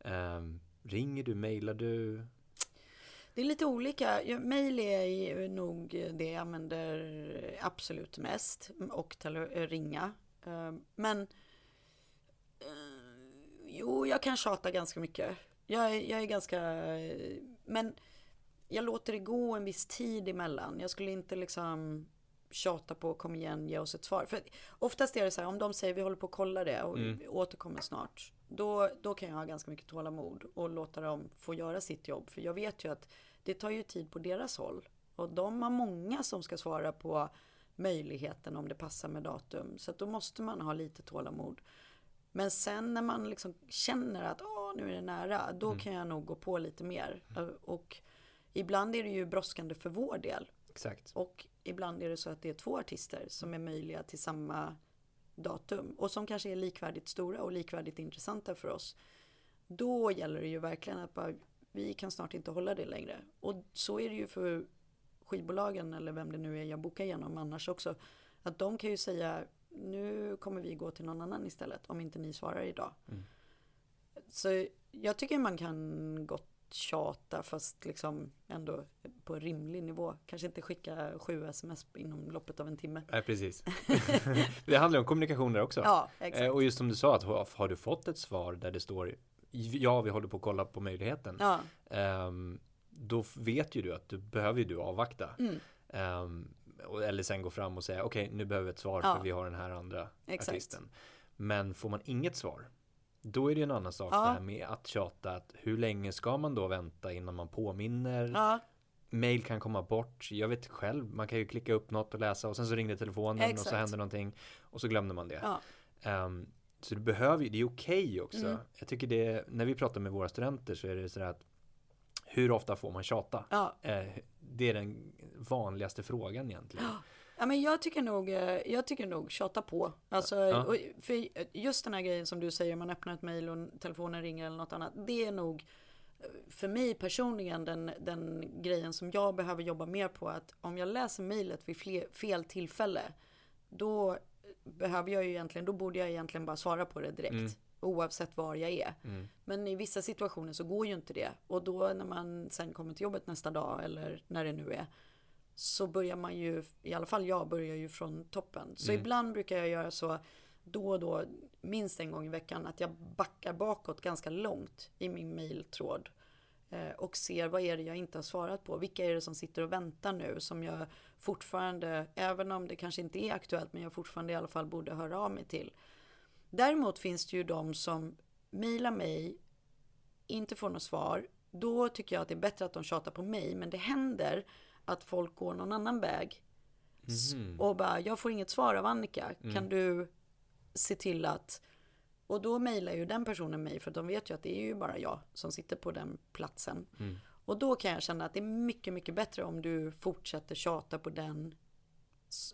Eh, ringer du, mejlar du? Det är lite olika. Mejl Mail är nog det jag använder absolut mest. Och eh, ringa. Ehm, men eh, jo, jag kan tjata ganska mycket. Jag är, jag är ganska... Eh, men jag låter det gå en viss tid emellan. Jag skulle inte liksom tjata på kom igen, ge oss ett svar. För oftast är det så här, om de säger vi håller på att kolla det och Mm. återkommer snart. Då, då kan jag ha ganska mycket tålamod och låta dem få göra sitt jobb. För jag vet ju att det tar ju tid på deras håll. Och de har många som ska svara på möjligheten om det passar med datum. Så då måste man ha lite tålamod. Men sen när man liksom känner att Åh, nu är det nära, då kan jag nog gå på lite mer. Och ibland är det ju brådskande för vår del. Exakt. Och ibland är det så att det är två artister som är möjliga till samma datum. Och som kanske är likvärdigt stora och likvärdigt intressanta för oss. Då gäller det ju verkligen att bara, vi kan snart inte hålla det längre. Och så är det ju för skivbolagen eller vem det nu är jag bokar igenom annars också. Att de kan ju säga nu kommer vi gå till någon annan istället om inte ni svarar idag. Mm. Så jag tycker man kan gott tjata fast liksom ändå på rimlig nivå. Kanske inte skicka sju sms inom loppet av en timme. Nej, precis. det handlar om kommunikation där också. Ja, exakt. Eh, Och just som du sa, att har- du fått ett svar där det står ja, vi håller på att kolla på möjligheten. Ja, Ehm, då vet ju du att du behöver du avvakta. Mm. Ehm, eller sen gå fram och säga okej, nu behöver vi ett svar Ja. för vi har den här andra Exakt. artisten. Men får man inget svar, då är det ju en annan sak Ja. det här med att tjata. Att hur länge ska man då vänta innan man påminner? ja, Mail kan komma bort. Jag vet själv, man kan ju klicka upp något och läsa och sen så ringde telefonen och Exakt. så hände någonting och så glömde man det. ja, Ehm, så du behöver ju, det är okej också. Mm. Jag tycker det, när vi pratar med våra studenter så är det sådär att hur ofta får man tjata? ja. Eh, det är den vanligaste frågan egentligen. Ja men jag tycker nog, eh, jag tycker nog tjata på. Alltså, Ja. för just den här grejen som du säger, man öppnar ett mejl och telefonen ringer eller något annat. Det är nog eh, för mig personligen den, den grejen som jag behöver jobba mer på. Att om jag läser mejlet vid fler, fel tillfälle, då behöver jag ju egentligen, då borde jag egentligen bara svara på det direkt. Mm. Oavsett var jag är. Mm. Men i vissa situationer så går ju inte det. Och då när man sen kommer till jobbet nästa dag eller när det nu är. Så börjar man ju, i alla fall jag börjar ju från toppen. Så Mm. ibland brukar jag göra så då och då, minst en gång i veckan, att jag backar bakåt ganska långt i min mejltråd. Eh, och ser vad är det jag inte har svarat på. Vilka är det som sitter och väntar nu som jag fortfarande, även om det kanske inte är aktuellt, men jag fortfarande i alla fall borde höra av mig till. Däremot finns det ju de som mejlar mig, inte får något svar. Då tycker jag att det är bättre att de tjatar på mig. Men det händer att folk går någon annan väg. Mhm. Och bara, jag får inget svar av Annika. Kan du se till att... Och då mejlar ju den personen mig för de vet ju att det är ju bara jag som sitter på den platsen. Mm. Och då kan jag känna att det är mycket, mycket bättre om du fortsätter tjata på den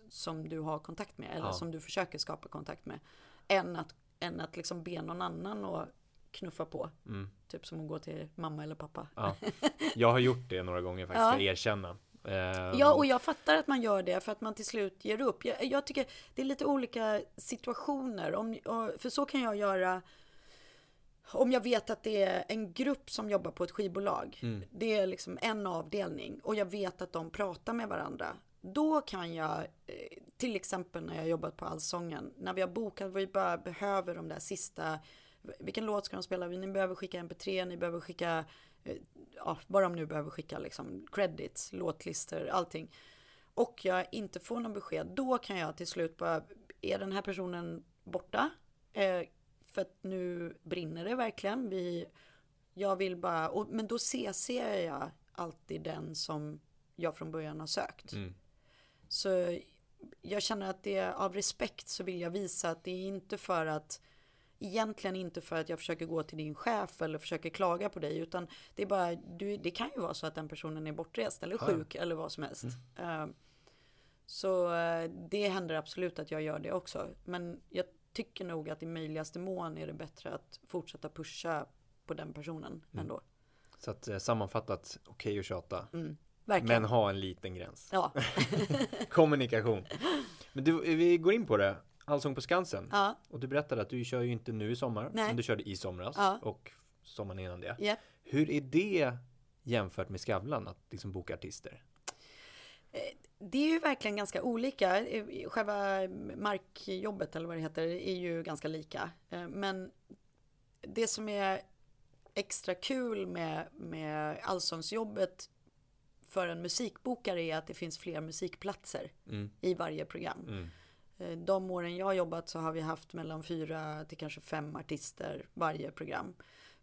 som du har kontakt med eller Ja. som du försöker skapa kontakt med. Än att, än att liksom be någon annan och knuffa på. Mm. Typ som att gå till mamma eller pappa. Ja. Jag har gjort det några gånger faktiskt, Ja. ska jag erkänna. Ehm, Ja, och jag fattar att man gör det för att man till slut ger upp. Jag, jag tycker det är lite olika situationer. Om, för så kan jag göra om jag vet att det är en grupp som jobbar på ett skivbolag. Det är liksom en avdelning och jag vet att de pratar med varandra. Då kan jag, eh, till exempel när jag jobbat på Allsången, när vi har bokat, vi bara behöver de där sista, vilken låt ska de spela? Ni behöver skicka mp3, ni behöver skicka, ja, vad de nu behöver skicka, liksom credits, låtlistor, allting. Och jag inte får någon besked, då kan jag till slut bara, är den här personen borta? Eh, för att nu brinner det verkligen. Vi, jag vill bara, och, men då ser jag alltid den som jag från början har sökt. Mm. Så jag känner att det är av respekt så vill jag visa att det är inte för att Egentligen inte för att jag försöker gå till din chef eller försöker klaga på dig utan det är bara, du, det kan ju vara så att den personen är bortrest eller Ja. sjuk eller vad som helst. Eh, Så eh, det händer absolut att jag gör det också. Men jag tycker nog att i möjligaste mån är det bättre att fortsätta pusha på den personen ändå. Så att eh, sammanfattat, okej att tjata. Mm. Men ha en liten gräns. Ja. Kommunikation. Men du, vi går in på det. Allsång på Skansen. ja, Och du berättade att du kör ju inte nu i sommar. Nej. Men du körde i somras. Ja. Och sommaren innan det. ja. Hur är det jämfört med Skavlan att liksom boka artister? Det är ju verkligen ganska olika. Själva markjobbet eller vad det heter är ju ganska lika. Eh, Men det som är extra kul med, med allsångsjobbet för en musikbokare är att det finns fler musikplatser Mm. i varje program. Mm. Eh, De åren jag har jobbat så har vi haft mellan fyra till kanske fem artister varje program.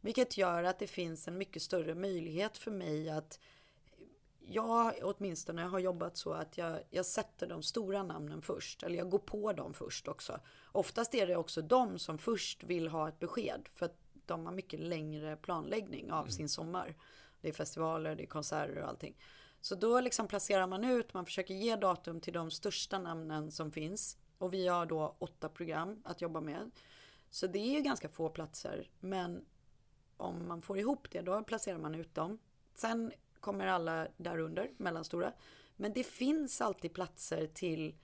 Vilket gör att det finns en mycket större möjlighet för mig att jag åtminstone har jobbat så att jag, jag sätter de stora namnen först. Eller jag går på dem först också. Oftast är det också de som först vill ha ett besked. För att de har mycket längre planläggning av sin sommar. Det är festivaler, det är konserter och allting. Så då liksom placerar man ut, man försöker ge datum till de största namnen som finns. Och vi har då åtta program att jobba med. Så det är ju ganska få platser. Men om man får ihop det, då placerar man ut dem. Sen kommer alla därunder, mellanstora. Men det finns alltid platser till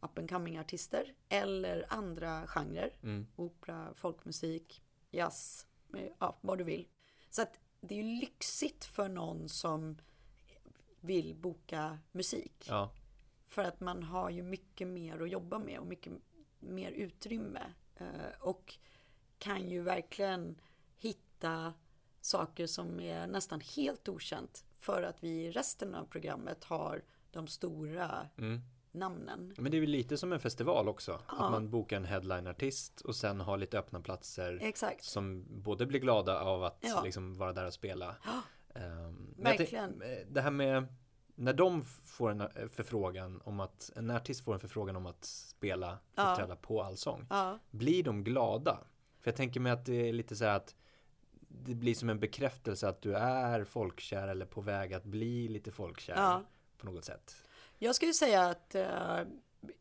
up and coming artister eller andra genrer. Mm. Opera, folkmusik, jazz, eh, ja, vad du vill. Så att det är ju lyxigt för någon som vill boka musik. Ja. För att man har ju mycket mer att jobba med och mycket mer utrymme. Eh, Och kan ju verkligen hitta saker som är nästan helt okänt. För att vi i resten av programmet har de stora Mm. namnen. Men det är väl lite som en festival också. Ja. Att man bokar en headline-artist och sen har lite öppna platser. Exakt. Som både blir glada av att Ja. liksom vara där och spela. Ja. Jag Verkligen. eh, Det här med när de får en eh, förfrågan om att en artist får en förfrågan om att spela, Ja. uppträda på allsång. Ja, Blir de glada? För jag tänker mig att det är lite så här att det blir som en bekräftelse att du är folkkär eller på väg att bli lite folkkär Ja. på något sätt. Jag skulle säga att eh,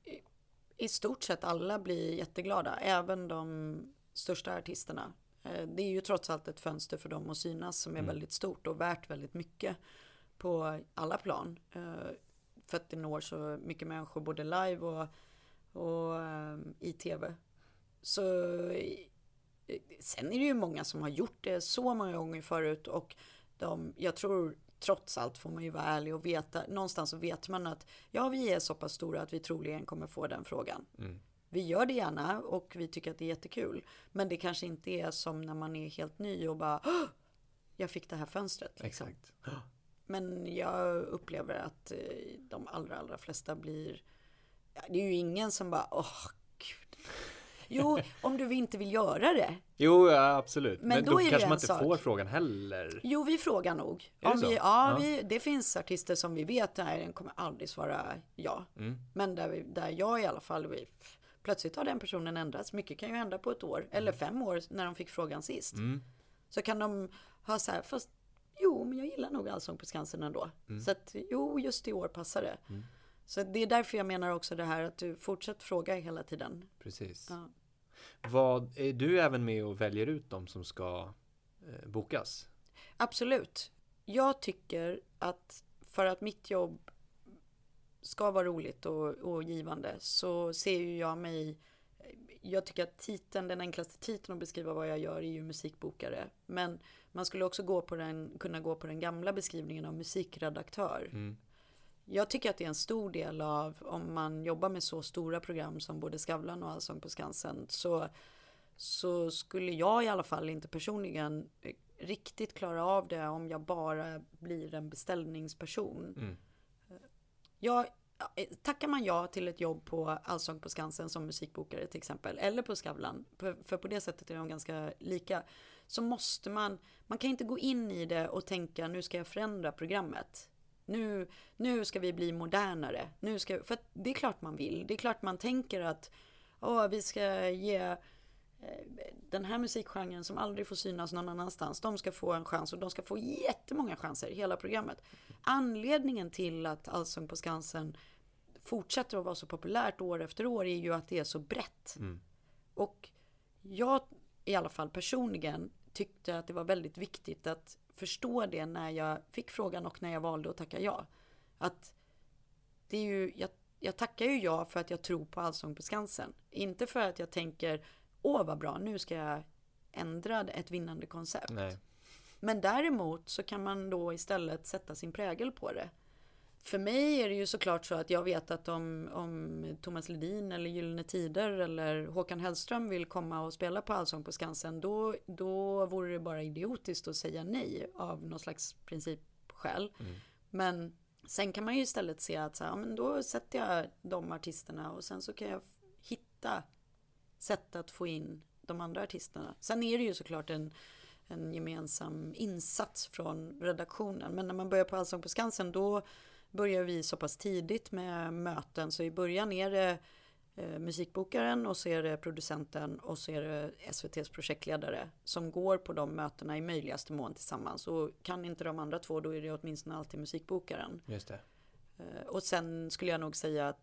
i- i stort sett alla blir jätteglada, även de största artisterna. Eh, det är ju trots allt ett fönster för dem att synas som är Mm. väldigt stort och värt väldigt mycket på alla plan. Eh, för att det når så mycket människor både live och, och eh, i tv. Så eh, sen är det ju många som har gjort det så många gånger förut och de, jag tror trots allt får man ju vara ärlig och veta, någonstans så vet man att ja, vi är så pass stora att vi troligen kommer få den frågan. Mm. Vi gör det gärna och vi tycker att det är jättekul. Men det kanske inte är som när man är helt ny och bara "Åh, jag fick det här fönstret. Liksom. Exakt. Men jag upplever att eh, de allra, allra flesta blir... Det är ju ingen som bara, åh, gud. Jo, om du inte vill göra det. Jo, ja, absolut. Men Men, då då, det kanske man inte sak. får frågan heller. Jo, vi frågar nog. Är det Om så? vi, ja, Ja. Vi, det finns artister som vi vet, nej, den kommer aldrig svara ja. Mm. Men där, vi, där jag i alla fall, vi, plötsligt har den personen ändrats. Mycket kan ju hända på ett år, eller fem år när de fick frågan sist. Mm. Så kan de ha så här, fast jo, men jag gillar nog Allsång på Skansen ändå. Mm. Så att jo, just i år passar det. Så det är därför jag menar också det här att du fortsätter fråga hela tiden. Precis. Ja. Vad, är du även med och väljer ut de som ska eh, bokas? Absolut. Jag tycker att för att mitt jobb ska vara roligt och, och givande så ser ju jag mig jag tycker att titeln, den enklaste titeln att beskriva vad jag gör är ju musikbokare. Men man skulle också gå på den, kunna gå på den gamla beskrivningen av musikredaktör. Mm. Jag tycker att det är en stor del av om man jobbar med så stora program som både Skavlan och Allsång på Skansen så, så skulle jag i alla fall inte personligen eh, riktigt klara av det om jag bara blir en beställningsperson. Mm. Jag, eh, tackar man ja till ett jobb på Allsång på Skansen som musikbokare till exempel, eller på Skavlan, för, för på det sättet är de ganska lika, så måste man, man kan inte gå in i det och tänka nu ska jag förändra programmet. Nu, nu ska vi bli modernare. Nu ska, för det är klart man vill. Det är klart man tänker att åh, vi ska ge eh, den här musikgenren som aldrig får synas någon annanstans. De ska få en chans och de ska få jättemånga chanser hela programmet. Anledningen till att Allsång på Skansen fortsätter att vara så populärt år efter år är ju att det är så brett. Mm. Och jag i alla fall personligen tyckte att det var väldigt viktigt att förstå det när jag fick frågan och när jag valde att tacka ja. Att det är ju, jag, jag tackar ju ja för att jag tror på Allsång på Skansen. Inte för att jag tänker, åh vad bra, nu ska jag ändra ett vinnande koncept. Nej. Men däremot så kan man då istället sätta sin prägel på det. För mig är det ju såklart så att jag vet att om, om Thomas Ledin eller Gyllene Tider eller Håkan Hellström vill komma och spela på Allsång på Skansen då, då vore det bara idiotiskt att säga nej av någon slags principskäl. Mm. Men sen kan man ju istället se att så här, ja, men då sätter jag de artisterna och sen så kan jag hitta sätt att få in de andra artisterna. Sen är det ju såklart en, en gemensam insats från redaktionen. Men när man börjar på Allsång på Skansen då börjar vi så pass tidigt med möten. Så i början är det eh, musikbokaren och så är det producenten och så är det SVTs projektledare som går på de mötena i möjligaste mån tillsammans. Och kan inte de andra två då är det åtminstone alltid musikbokaren. Just det. Eh, Och sen skulle jag nog säga att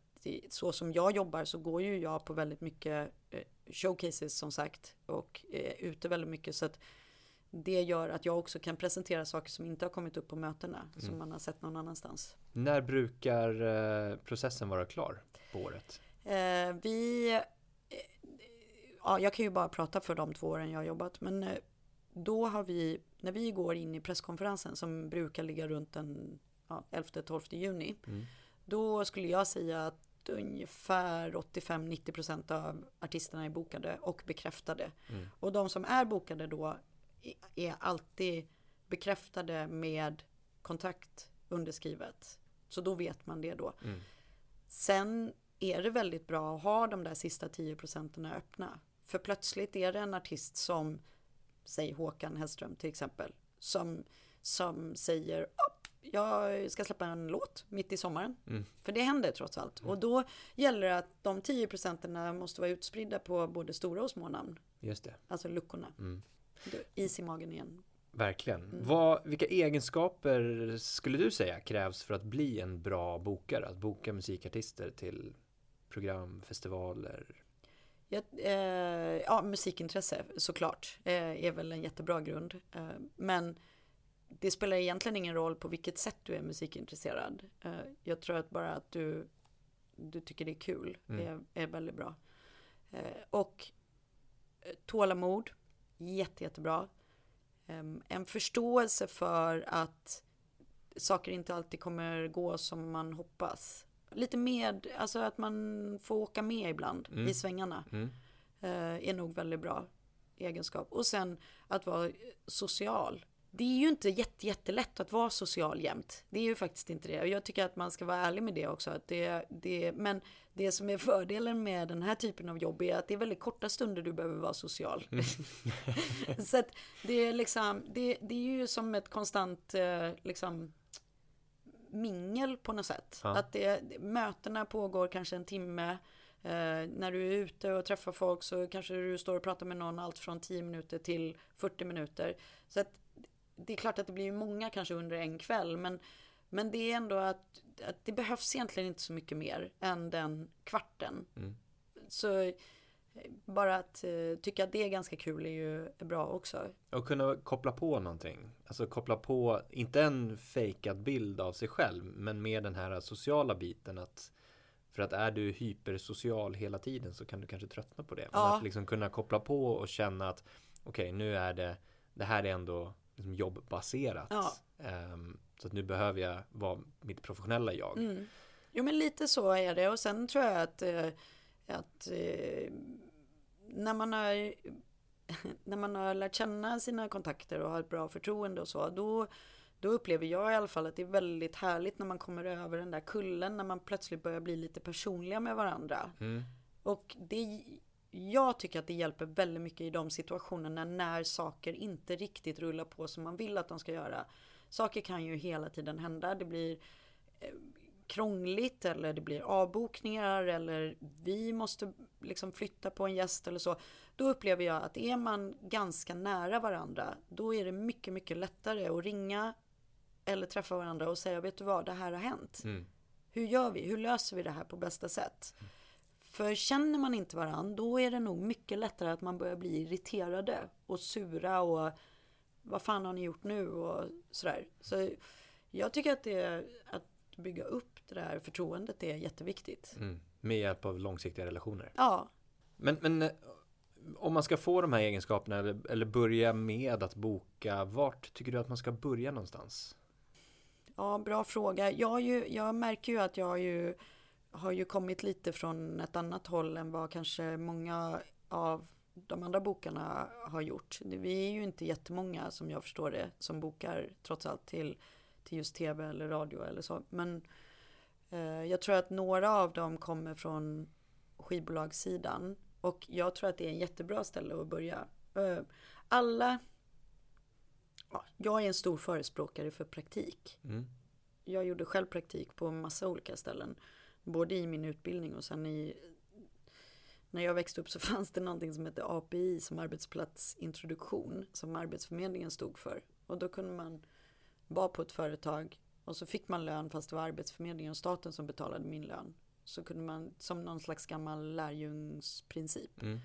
så som jag jobbar så går ju jag på väldigt mycket eh, showcases som sagt och är ute väldigt mycket så att det gör att jag också kan presentera saker som inte har kommit upp på mötena som man har sett någon annanstans. När brukar eh, processen vara klar på året? Eh, vi, eh, ja jag kan ju bara prata för de två åren jag har jobbat men eh, då har vi, när vi går in i presskonferensen som brukar ligga runt den ja, 11-12 juni Mm. Då skulle jag säga att ungefär 85-90% av artisterna är bokade och bekräftade. Mm. Och de som är bokade då är- alltid bekräftade med kontrakt underskrivet. Så då vet man det då. Mm. Sen är det väldigt bra att ha de där sista 10 procenten öppna. För plötsligt är det en artist som, säg Håkan Hellström till exempel, som, som säger "Åh, jag ska släppa en låt mitt i sommaren. Mm. För det händer trots allt. Och då gäller det att de 10 procenten måste vara utspridda på både stora och små namn. Just det. Alltså luckorna. Mm. Is i magen igen. Verkligen. Mm. Vad, vilka egenskaper skulle du säga krävs för att bli en bra bokare? Att boka musikartister till program, festivaler? Jag, eh, ja, musikintresse såklart eh, är väl en jättebra grund. Eh, men det spelar egentligen ingen roll på vilket sätt du är musikintresserad. Eh, jag tror att bara att du, du tycker det är kul Mm. är, är väldigt bra. Eh, och eh, tålamod, jätte, jättebra. En förståelse för att saker inte alltid kommer gå som man hoppas. Lite med, alltså att man får åka med ibland Mm. i svängarna. Mm. Eh, är nog väldigt bra egenskap. Och sen att vara social. Det är ju inte jätte, jättelätt att vara social jämt. Det är ju faktiskt inte det. Och jag tycker att man ska vara ärlig med det också. Att det, det, men det som är fördelen med den här typen av jobb är att det är väldigt korta stunder du behöver vara social. Så att det är liksom, det, det är ju som ett konstant eh, liksom mingel på något sätt. Ja. Att det, mötena pågår kanske en timme. Eh, när du är ute och träffar folk så kanske du står och pratar med någon allt från 10 minuter till 40 minuter. Så att det är klart att det blir många kanske under en kväll men Men det är ändå att, att det behövs egentligen inte så mycket mer än den kvarten. Mm. Så eh, bara att eh, tycka att det är ganska kul är ju bra också. Och kunna koppla på någonting. Alltså koppla på, inte en fejkad bild av sig själv, men mer den här sociala biten att för att är du hypersocial hela tiden så kan du kanske tröttna på det. Men Ja. att liksom kunna koppla på och känna att okej, nu är det, det här är ändå liksom jobbbaserat. Ja. Ehm, så att nu behöver jag vara mitt professionella jag. Mm. Jo men lite så är det och sen tror jag att, eh, att eh, när man har när man har lärt känna sina kontakter och har ett bra förtroende och så då, då upplever jag i alla fall att det är väldigt härligt när man kommer över den där kullen när man plötsligt börjar bli lite personliga med varandra. Mm. Och det, jag tycker att det hjälper väldigt mycket i de situationerna när saker inte riktigt rullar på som man vill att de ska göra. Saker kan ju hela tiden hända. Det blir eh, krångligt eller det blir avbokningar eller vi måste liksom flytta på en gäst eller så. Då upplever jag att är man ganska nära varandra då är det mycket, mycket lättare att ringa eller träffa varandra och säga vet du vad, det här har hänt. Mm. Hur gör vi? Hur löser vi det här på bästa sätt? För känner man inte varandra, då är det nog mycket lättare att man börjar bli irriterade och sura och vad fan har ni gjort nu och sådär. Så jag tycker att det att bygga upp det där förtroendet är jätteviktigt. Mm. Med hjälp av långsiktiga relationer. Ja, Men, men eh, om man ska få de här egenskaperna eller, eller börja med att boka, vart tycker du att man ska börja någonstans? ja bra fråga. Jag, har ju, jag märker ju att jag har ju, har ju kommit lite från ett annat håll än vad kanske många av de andra bokarna har gjort. Vi är ju inte jättemånga som jag förstår det som bokar trots allt till, till just tv eller radio eller så. Men eh, jag tror att några av dem kommer från skivbolagssidan och jag tror att det är en jättebra ställe att börja. Eh, alla Ja, jag är en stor förespråkare för praktik. Mm. Jag gjorde själv praktik på massa olika ställen. Både i min utbildning och sen i... När jag växte upp så fanns det någonting som hette API som arbetsplatsintroduktion. Som Arbetsförmedlingen stod för. Och då kunde man vara på ett företag och så fick man lön fast det var Arbetsförmedlingen och staten som betalade min lön. Så kunde man som någon slags gammal lärjungsprincip. Mm.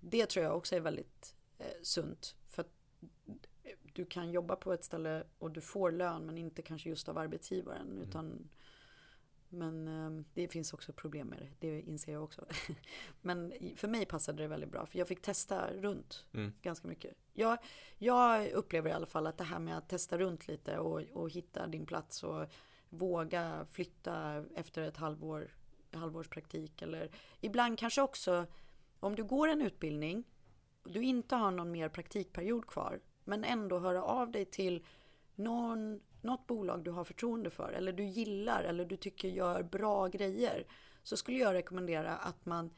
Det tror jag också är väldigt eh, sunt. För att du kan jobba på ett ställe och du får lön men inte kanske just av arbetsgivaren. Utan, men eh, det finns också problem med det, det inser jag också. men för mig passade det väldigt bra för jag fick testa runt Mm. ganska mycket. Jag, jag upplever i alla fall att det här med att testa runt lite och, och hitta din plats och våga flytta efter ett halvår, halvårspraktik eller ibland kanske också om du går en utbildning och du inte har någon mer praktikperiod kvar men ändå höra av dig till någon, något bolag du har förtroende för eller du gillar eller du tycker gör bra grejer så skulle jag rekommendera att man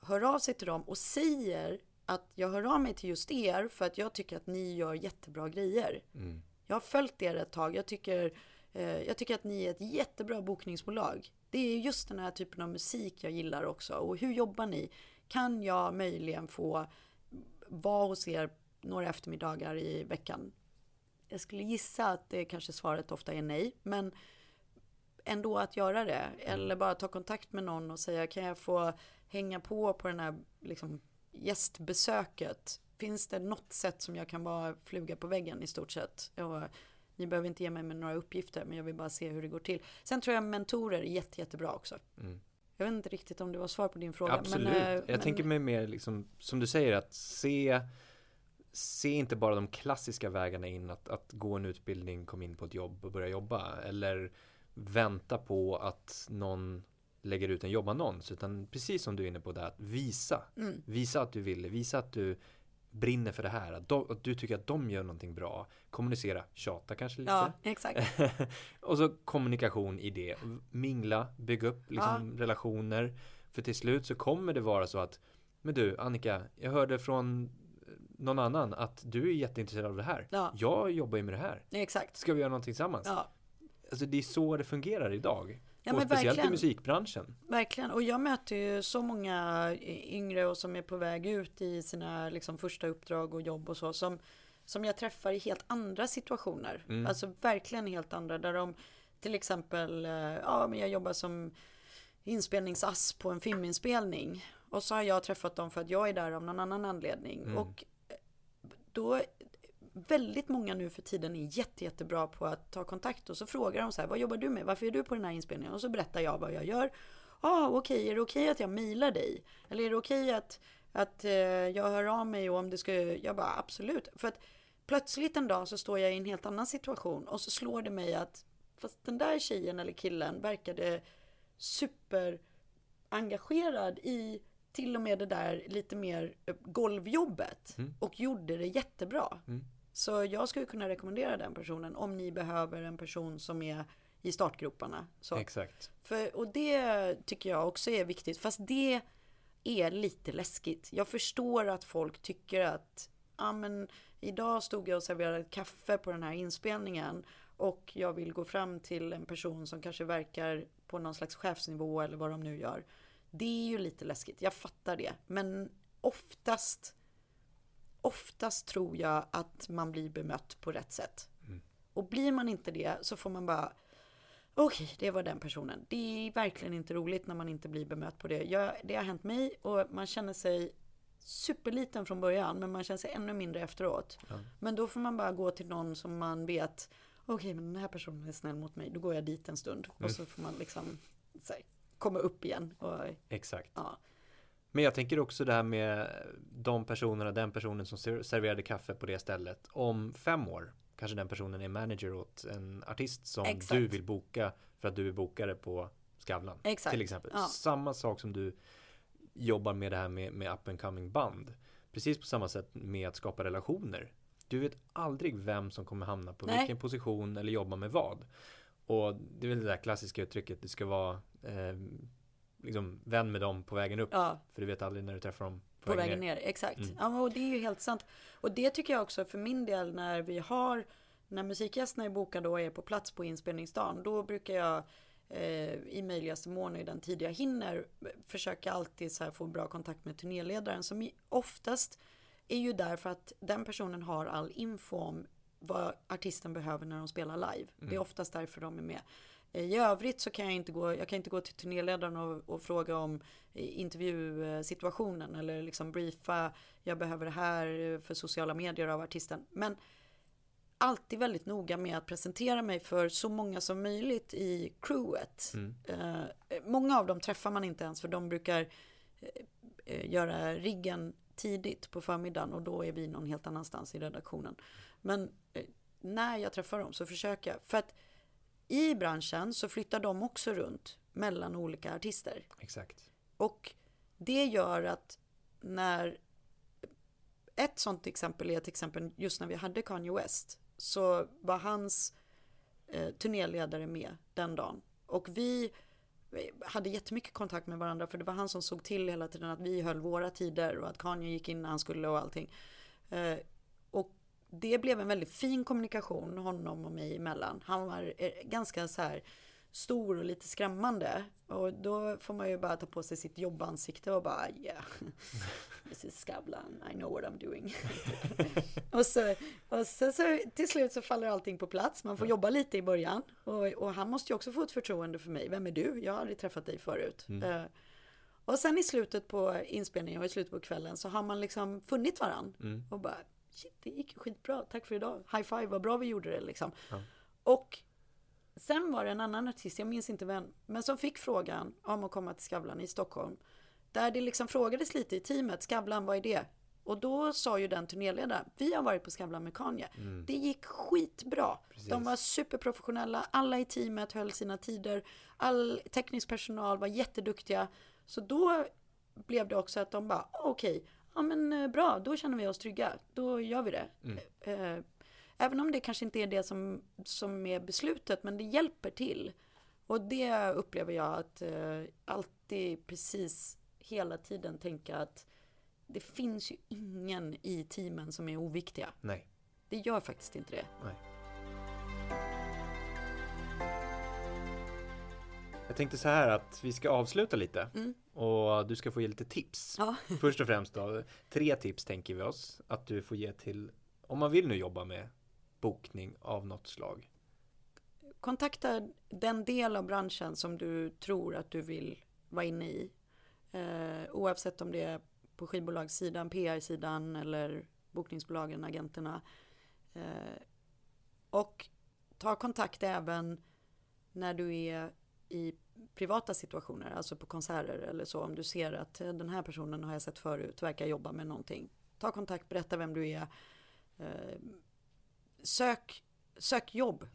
hör av sig till dem och säger att jag hör av mig till just er för att jag tycker att ni gör jättebra grejer. Mm. Jag har följt er ett tag. Jag tycker, eh, jag tycker att ni är ett jättebra bokningsbolag. Det är just den här typen av musik jag gillar också. Och hur jobbar ni? Kan jag möjligen få vara hos er några eftermiddagar i veckan? Jag skulle gissa att det kanske svaret ofta är nej. Men ändå att göra det. Eller bara ta kontakt med någon och säga kan jag få hänga på på den här liksom, gästbesöket? Finns det något sätt som jag kan bara fluga på väggen i stort sett? Och ni behöver inte ge mig med några uppgifter men jag vill bara se hur det går till. Sen tror jag mentorer är jätte, jättebra också. Mm. Jag vet inte riktigt om det var svar på din fråga. Absolut. Men, eh, jag men, tänker mig mer liksom, som du säger, att se Se inte bara de klassiska vägarna in att, att gå en utbildning, komma in på ett jobb och börja jobba. Eller vänta på att någon lägger ut en jobbannons. Utan precis som du är inne på där, att visa. Mm. Visa att du vill, visa att du brinner för det här. Att, de, att du tycker att de gör någonting bra. Kommunicera, tjata kanske lite. Ja, exakt. och så kommunikation i det. Mingla, bygga upp liksom relationer. För till slut så kommer det vara så att Men du Annika, jag hörde från någon annan att du är jätteintresserad av det här. Ja, Jag jobbar ju med det här. exakt. Ska vi göra någonting tillsammans? Ja, Alltså det är så det fungerar idag. ja och speciellt verkligen. i musikbranschen. Verkligen, och jag möter ju så många yngre och som är på väg ut i sina liksom, första uppdrag och jobb och så som, som jag träffar i helt andra situationer. Mm. Alltså verkligen helt andra där de till exempel, eh, ja men jag jobbar som inspelningsass på en filminspelning. Och så har jag träffat dem för att jag är där av någon annan anledning. Mm. Och då, väldigt många nu för tiden är jätte, jättebra på att ta kontakt och så frågar de så här, vad jobbar du med? Varför är du på den här inspelningen? Och så berättar jag vad jag gör. ah, okej, okay. är det okej okay att jag mejlar dig? Eller är det okej okay att, att eh, jag hör av mig och om det ska, jag bara absolut. För att plötsligt en dag så står jag i en helt annan situation och så slår det mig att fast den där tjejen eller killen verkade super engagerad i till och med det där lite mer eh, golvjobbet Mm. och gjorde det jättebra. Mm. Så jag skulle kunna rekommendera den personen om ni behöver en person som är i startgroparna. Så. Exakt. För, och det tycker jag också är viktigt. Fast det är lite läskigt. Jag förstår att folk tycker att ja, men, idag stod jag och serverade kaffe på den här inspelningen och jag vill gå fram till en person som kanske verkar på någon slags chefsnivå eller vad de nu gör. Det är ju lite läskigt, jag fattar det. Men oftast, oftast tror jag att man blir bemött på rätt sätt. Mm. Och blir man inte det så får man bara Okej, det var den personen. Det är verkligen inte roligt när man inte blir bemött på det. Jag, det har hänt mig och man känner sig superliten från början men man känner sig ännu mindre efteråt. Ja. Men då får man bara gå till någon som man vet Okej, men den här personen är snäll mot mig. Då går jag dit en stund Mm. och så får man liksom så här, komma upp igen. Och, Exakt. ja. Men jag tänker också det här med de personerna, den personen som ser- serverade kaffe på det stället. Om fem år kanske den personen är manager åt en artist som Exakt. du vill boka för att du är bokare på Skavlan. Exakt. Till exempel. Ja. Samma sak som du jobbar med det här med, med up and coming band. Precis på samma sätt med att skapa relationer. Du vet aldrig vem som kommer hamna på Nej. vilken position eller jobba med vad. Och det är väl det där klassiska uttrycket, det ska vara eh, liksom vän med dem på vägen upp. ja, För du vet aldrig när du träffar dem på, på vägen ner. Exakt. Mm. Ja, och det är ju helt sant. Och det tycker jag också för min del när vi har när musikgästerna är bokade och är på plats på inspelningsdagen. Då brukar jag eh, i möjligaste mån i den tid jag hinner försöka alltid så få bra kontakt med turnéledaren som oftast är ju där för att den personen har all info om vad artisten behöver när de spelar live. Det är oftast därför de är med. I övrigt så kan jag inte gå, jag kan inte gå till turnéledaren och, och fråga om eh, intervjusituationen eller liksom briefa, jag behöver det här för sociala medier av artisten. Men alltid väldigt noga med att presentera mig för så många som möjligt i crewet. Mm. Eh, många av dem träffar man inte ens för de brukar eh, eh, göra riggen tidigt på förmiddagen och då är vi någon helt annanstans i redaktionen. Men eh, när jag träffar dem så försöker jag. För att i branschen så flyttar de också runt mellan olika artister. Exakt. Och det gör att när ett sånt exempel är till exempel just när vi hade Kanye West så var hans eh, turnéledare med den dagen. Och vi hade jättemycket kontakt med varandra för det var han som såg till hela tiden att vi höll våra tider och att Kanye gick in när han skulle och allting. Eh, det blev en väldigt fin kommunikation honom och mig emellan. Han var eh, ganska så här stor och lite skrämmande. Och då får man ju bara ta på sig sitt jobbansikte och bara yeah, this is Skavlan, I know what I'm doing. och så, och så, så till slut så faller allting på plats. Man får jobba lite i början. Och, och han måste ju också få ett förtroende för mig. Vem är du? Jag har aldrig träffat dig förut. Eh, och sen i slutet på inspelningen och i slutet på kvällen så har man liksom funnit varann. Mm. Och bara, shit det gick skitbra, tack för idag. High five, vad bra vi gjorde det liksom. Ja. Och sen var det en annan artist, jag minns inte vem, men som fick frågan om att komma till Skavlan i Stockholm. Där det liksom frågades lite i teamet, Skavlan, vad är det? Och då sa ju den turnéledaren, vi har varit på Skavlan med Kanye. Det gick skitbra. Mm. Precis. De var superprofessionella, alla i teamet höll sina tider, all teknisk personal var jätteduktiga. Så då blev det också att de bara, "Ah, okej, ja men eh, bra, då känner vi oss trygga, då gör vi det. Eh, Även om det kanske inte är det som, som är beslutet, men det hjälper till. Och det upplever jag att eh, alltid precis hela tiden tänka att det finns ju ingen i teamen som är oviktiga. Nej. Det gör faktiskt inte det. Nej. Jag tänkte så här att vi ska avsluta lite Mm. och du ska få ge lite tips. Ja. Först och främst då, tre tips tänker vi oss att du får ge till om man vill nu jobba med bokning av något slag? Kontakta den del av branschen som du tror att du vill vara inne i. Eh, oavsett om det är på skivbolagssidan, PR-sidan eller bokningsbolagen, agenterna. Eh, och ta kontakt även när du är i privata situationer, alltså på konserter eller så. Om du ser att den här personen har jag sett förut, verkar jobba med någonting. Ta kontakt, berätta vem du är. Eh, sök, sök jobb.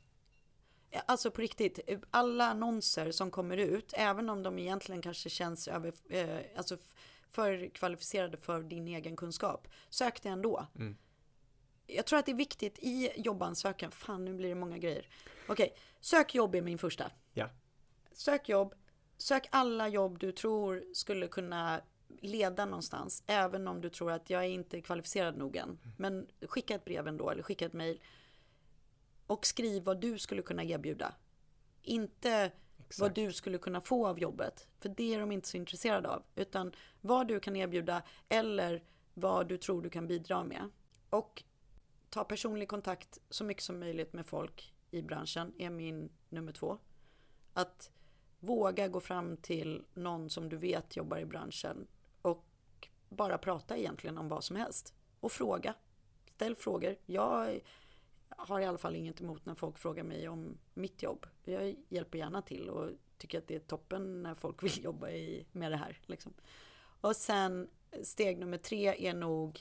Alltså på riktigt, alla annonser som kommer ut, även om de egentligen kanske känns över, eh, alltså för kvalificerade för din egen kunskap, sök det ändå. Mm. Jag tror att det är viktigt i jobbansökan, fan nu blir det många grejer. Okej, sök jobb är min första. Ja. Sök jobb, sök alla jobb du tror skulle kunna leda någonstans, även om du tror att jag är inte kvalificerad nog än. Men skicka ett brev ändå, eller skicka ett mejl. Och skriv vad du skulle kunna erbjuda. Inte Exakt. vad du skulle kunna få av jobbet. För det är de inte så intresserade av. Utan vad du kan erbjuda eller vad du tror du kan bidra med. Och ta personlig kontakt så mycket som möjligt med folk i branschen är min nummer två. Att våga gå fram till någon som du vet jobbar i branschen och bara prata egentligen om vad som helst. Och fråga. Ställ frågor. Jag har i alla fall inget emot när folk frågar mig om mitt jobb. Jag hjälper gärna till och tycker att det är toppen när folk vill jobba i, med det här. Liksom. Och sen steg nummer tre är nog,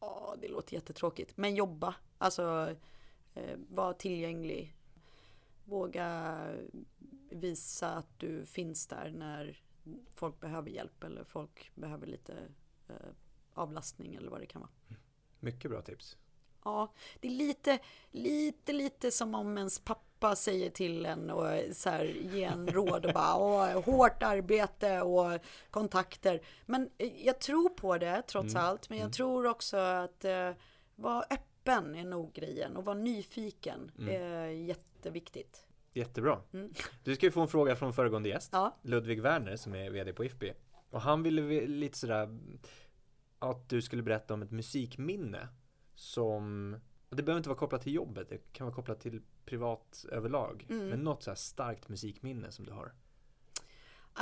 åh, det låter jättetråkigt, men jobba. Alltså eh, vara tillgänglig. Våga visa att du finns där när folk behöver hjälp eller folk behöver lite eh, avlastning eller vad det kan vara. Mycket bra tips. Ja, det är lite, lite, lite som om ens pappa säger till en och så här, ge en råd och bara Åh, hårt arbete och kontakter. Men jag tror på det trots mm. allt. Men jag mm. tror också att eh, vara öppen är nog grejen och vara nyfiken mm. är jätteviktigt. Jättebra. Mm. Du ska ju få en fråga från föregående gäst, ja. Ludvig Werner som är vd på IFB. Och han ville lite sådär att du skulle berätta om ett musikminne som, det behöver inte vara kopplat till jobbet, det kan vara kopplat till privat överlag. Mm. Men något så här starkt musikminne som du har.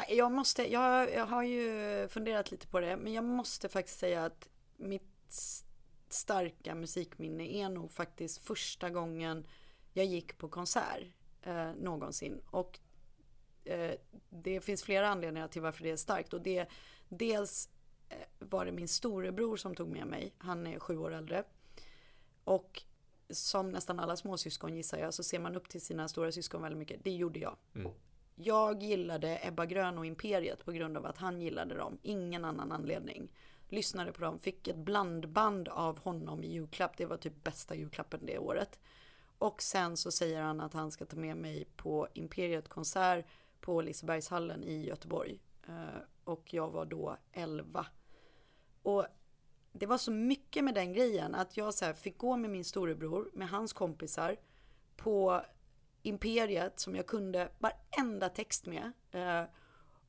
Jag måste, jag, jag har ju funderat lite på det, men jag måste faktiskt säga att mitt starka musikminne är nog faktiskt första gången jag gick på konsert eh, någonsin. Och eh, det finns flera anledningar till varför det är starkt. Och det, dels eh, var det min storebror som tog med mig. Han är sju år äldre. Och som nästan alla småsyskon gissar jag så ser man upp till sina stora syskon väldigt mycket. Det gjorde jag. Mm. Jag gillade Ebba Grön och Imperiet på grund av att han gillade dem. Ingen annan anledning. Lyssnade på dem, fick ett blandband av honom i julklapp. Det var typ bästa julklappen det året. Och sen så säger han att han ska ta med mig på Imperiet konsert på Lisebergshallen i Göteborg. Eh, och jag var då 11. Och det var så mycket med den grejen att jag så fick gå med min storebror, med hans kompisar på Imperiet som jag kunde varenda text med. Eh,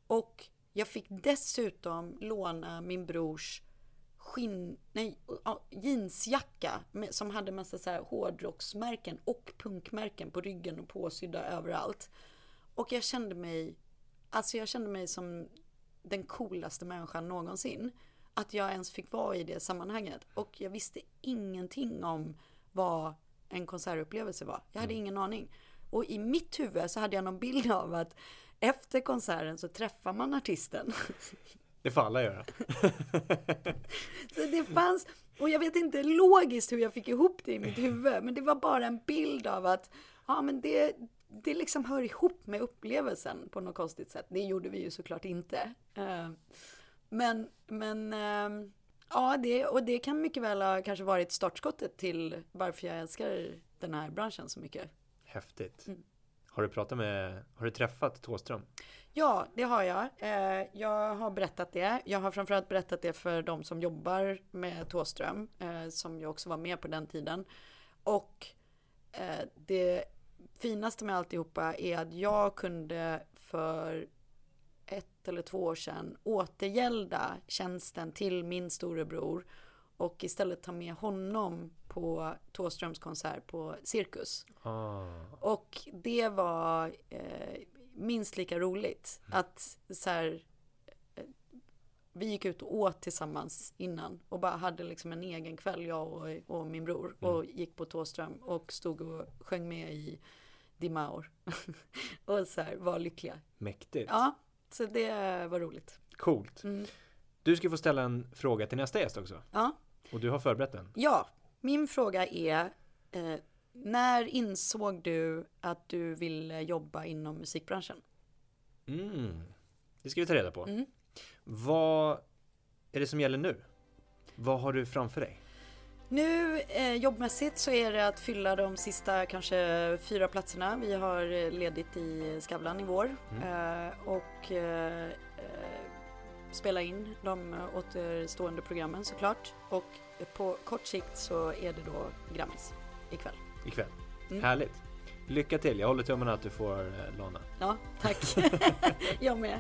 och jag fick dessutom låna min brors skinn, nej, jeansjacka med, som hade massa så här hårdrocksmärken och punkmärken på ryggen och påsydda överallt. Och jag kände mig, alltså jag kände mig som den coolaste människan någonsin att jag ens fick vara i det sammanhanget. Och jag visste ingenting om vad en konsertupplevelse var. Jag hade mm. ingen aning. Och i mitt huvud så hade jag någon bild av att efter konserten så träffar man artisten. Det får alla göra. så det fanns, och jag vet inte logiskt hur jag fick ihop det i mitt huvud, men det var bara en bild av att ja, men det, det liksom hör ihop med upplevelsen på något konstigt sätt. Det gjorde vi ju såklart inte. Uh, men, men ähm, ja, det, och det kan mycket väl ha kanske varit startskottet till varför jag älskar den här branschen så mycket. Häftigt. Mm. Har du pratat med, har du träffat Tåström? Ja, det har jag. Eh, jag har berättat det. Jag har framförallt berättat det för de som jobbar med Tåström, eh, som jag också var med på den tiden. Och eh, det finaste med alltihopa är att jag kunde för ett eller två år sedan återgälda tjänsten till min storebror och istället ta med honom på Thåströms konsert på Cirkus. Ah. Och det var eh, minst lika roligt att så här, eh, vi gick ut och åt tillsammans innan och bara hade liksom en egen kväll, jag och, och min bror och gick på Thåström och stod och sjöng med i Dimaur och så här var lyckliga. Mäktigt. Ja, så det var roligt. Coolt. Mm. Du ska få ställa en fråga till nästa gäst också. Ja, Och du har förberett den. ja, min fråga är eh, när insåg du att du ville jobba inom musikbranschen? Mm. Det ska vi ta reda på. Mm. Vad är det som gäller nu? Vad har du framför dig? Nu eh, jobbmässigt så är det att fylla de sista kanske fyra platserna. Vi har eh, ledigt i Skavlan i vår eh, och eh, spela in de återstående programmen såklart. Och på kort sikt så är det då Grammis ikväll. Ikväll. Mm. Härligt. Lycka till. Jag håller tummarna att du får eh, låna. Ja, tack. Jag med.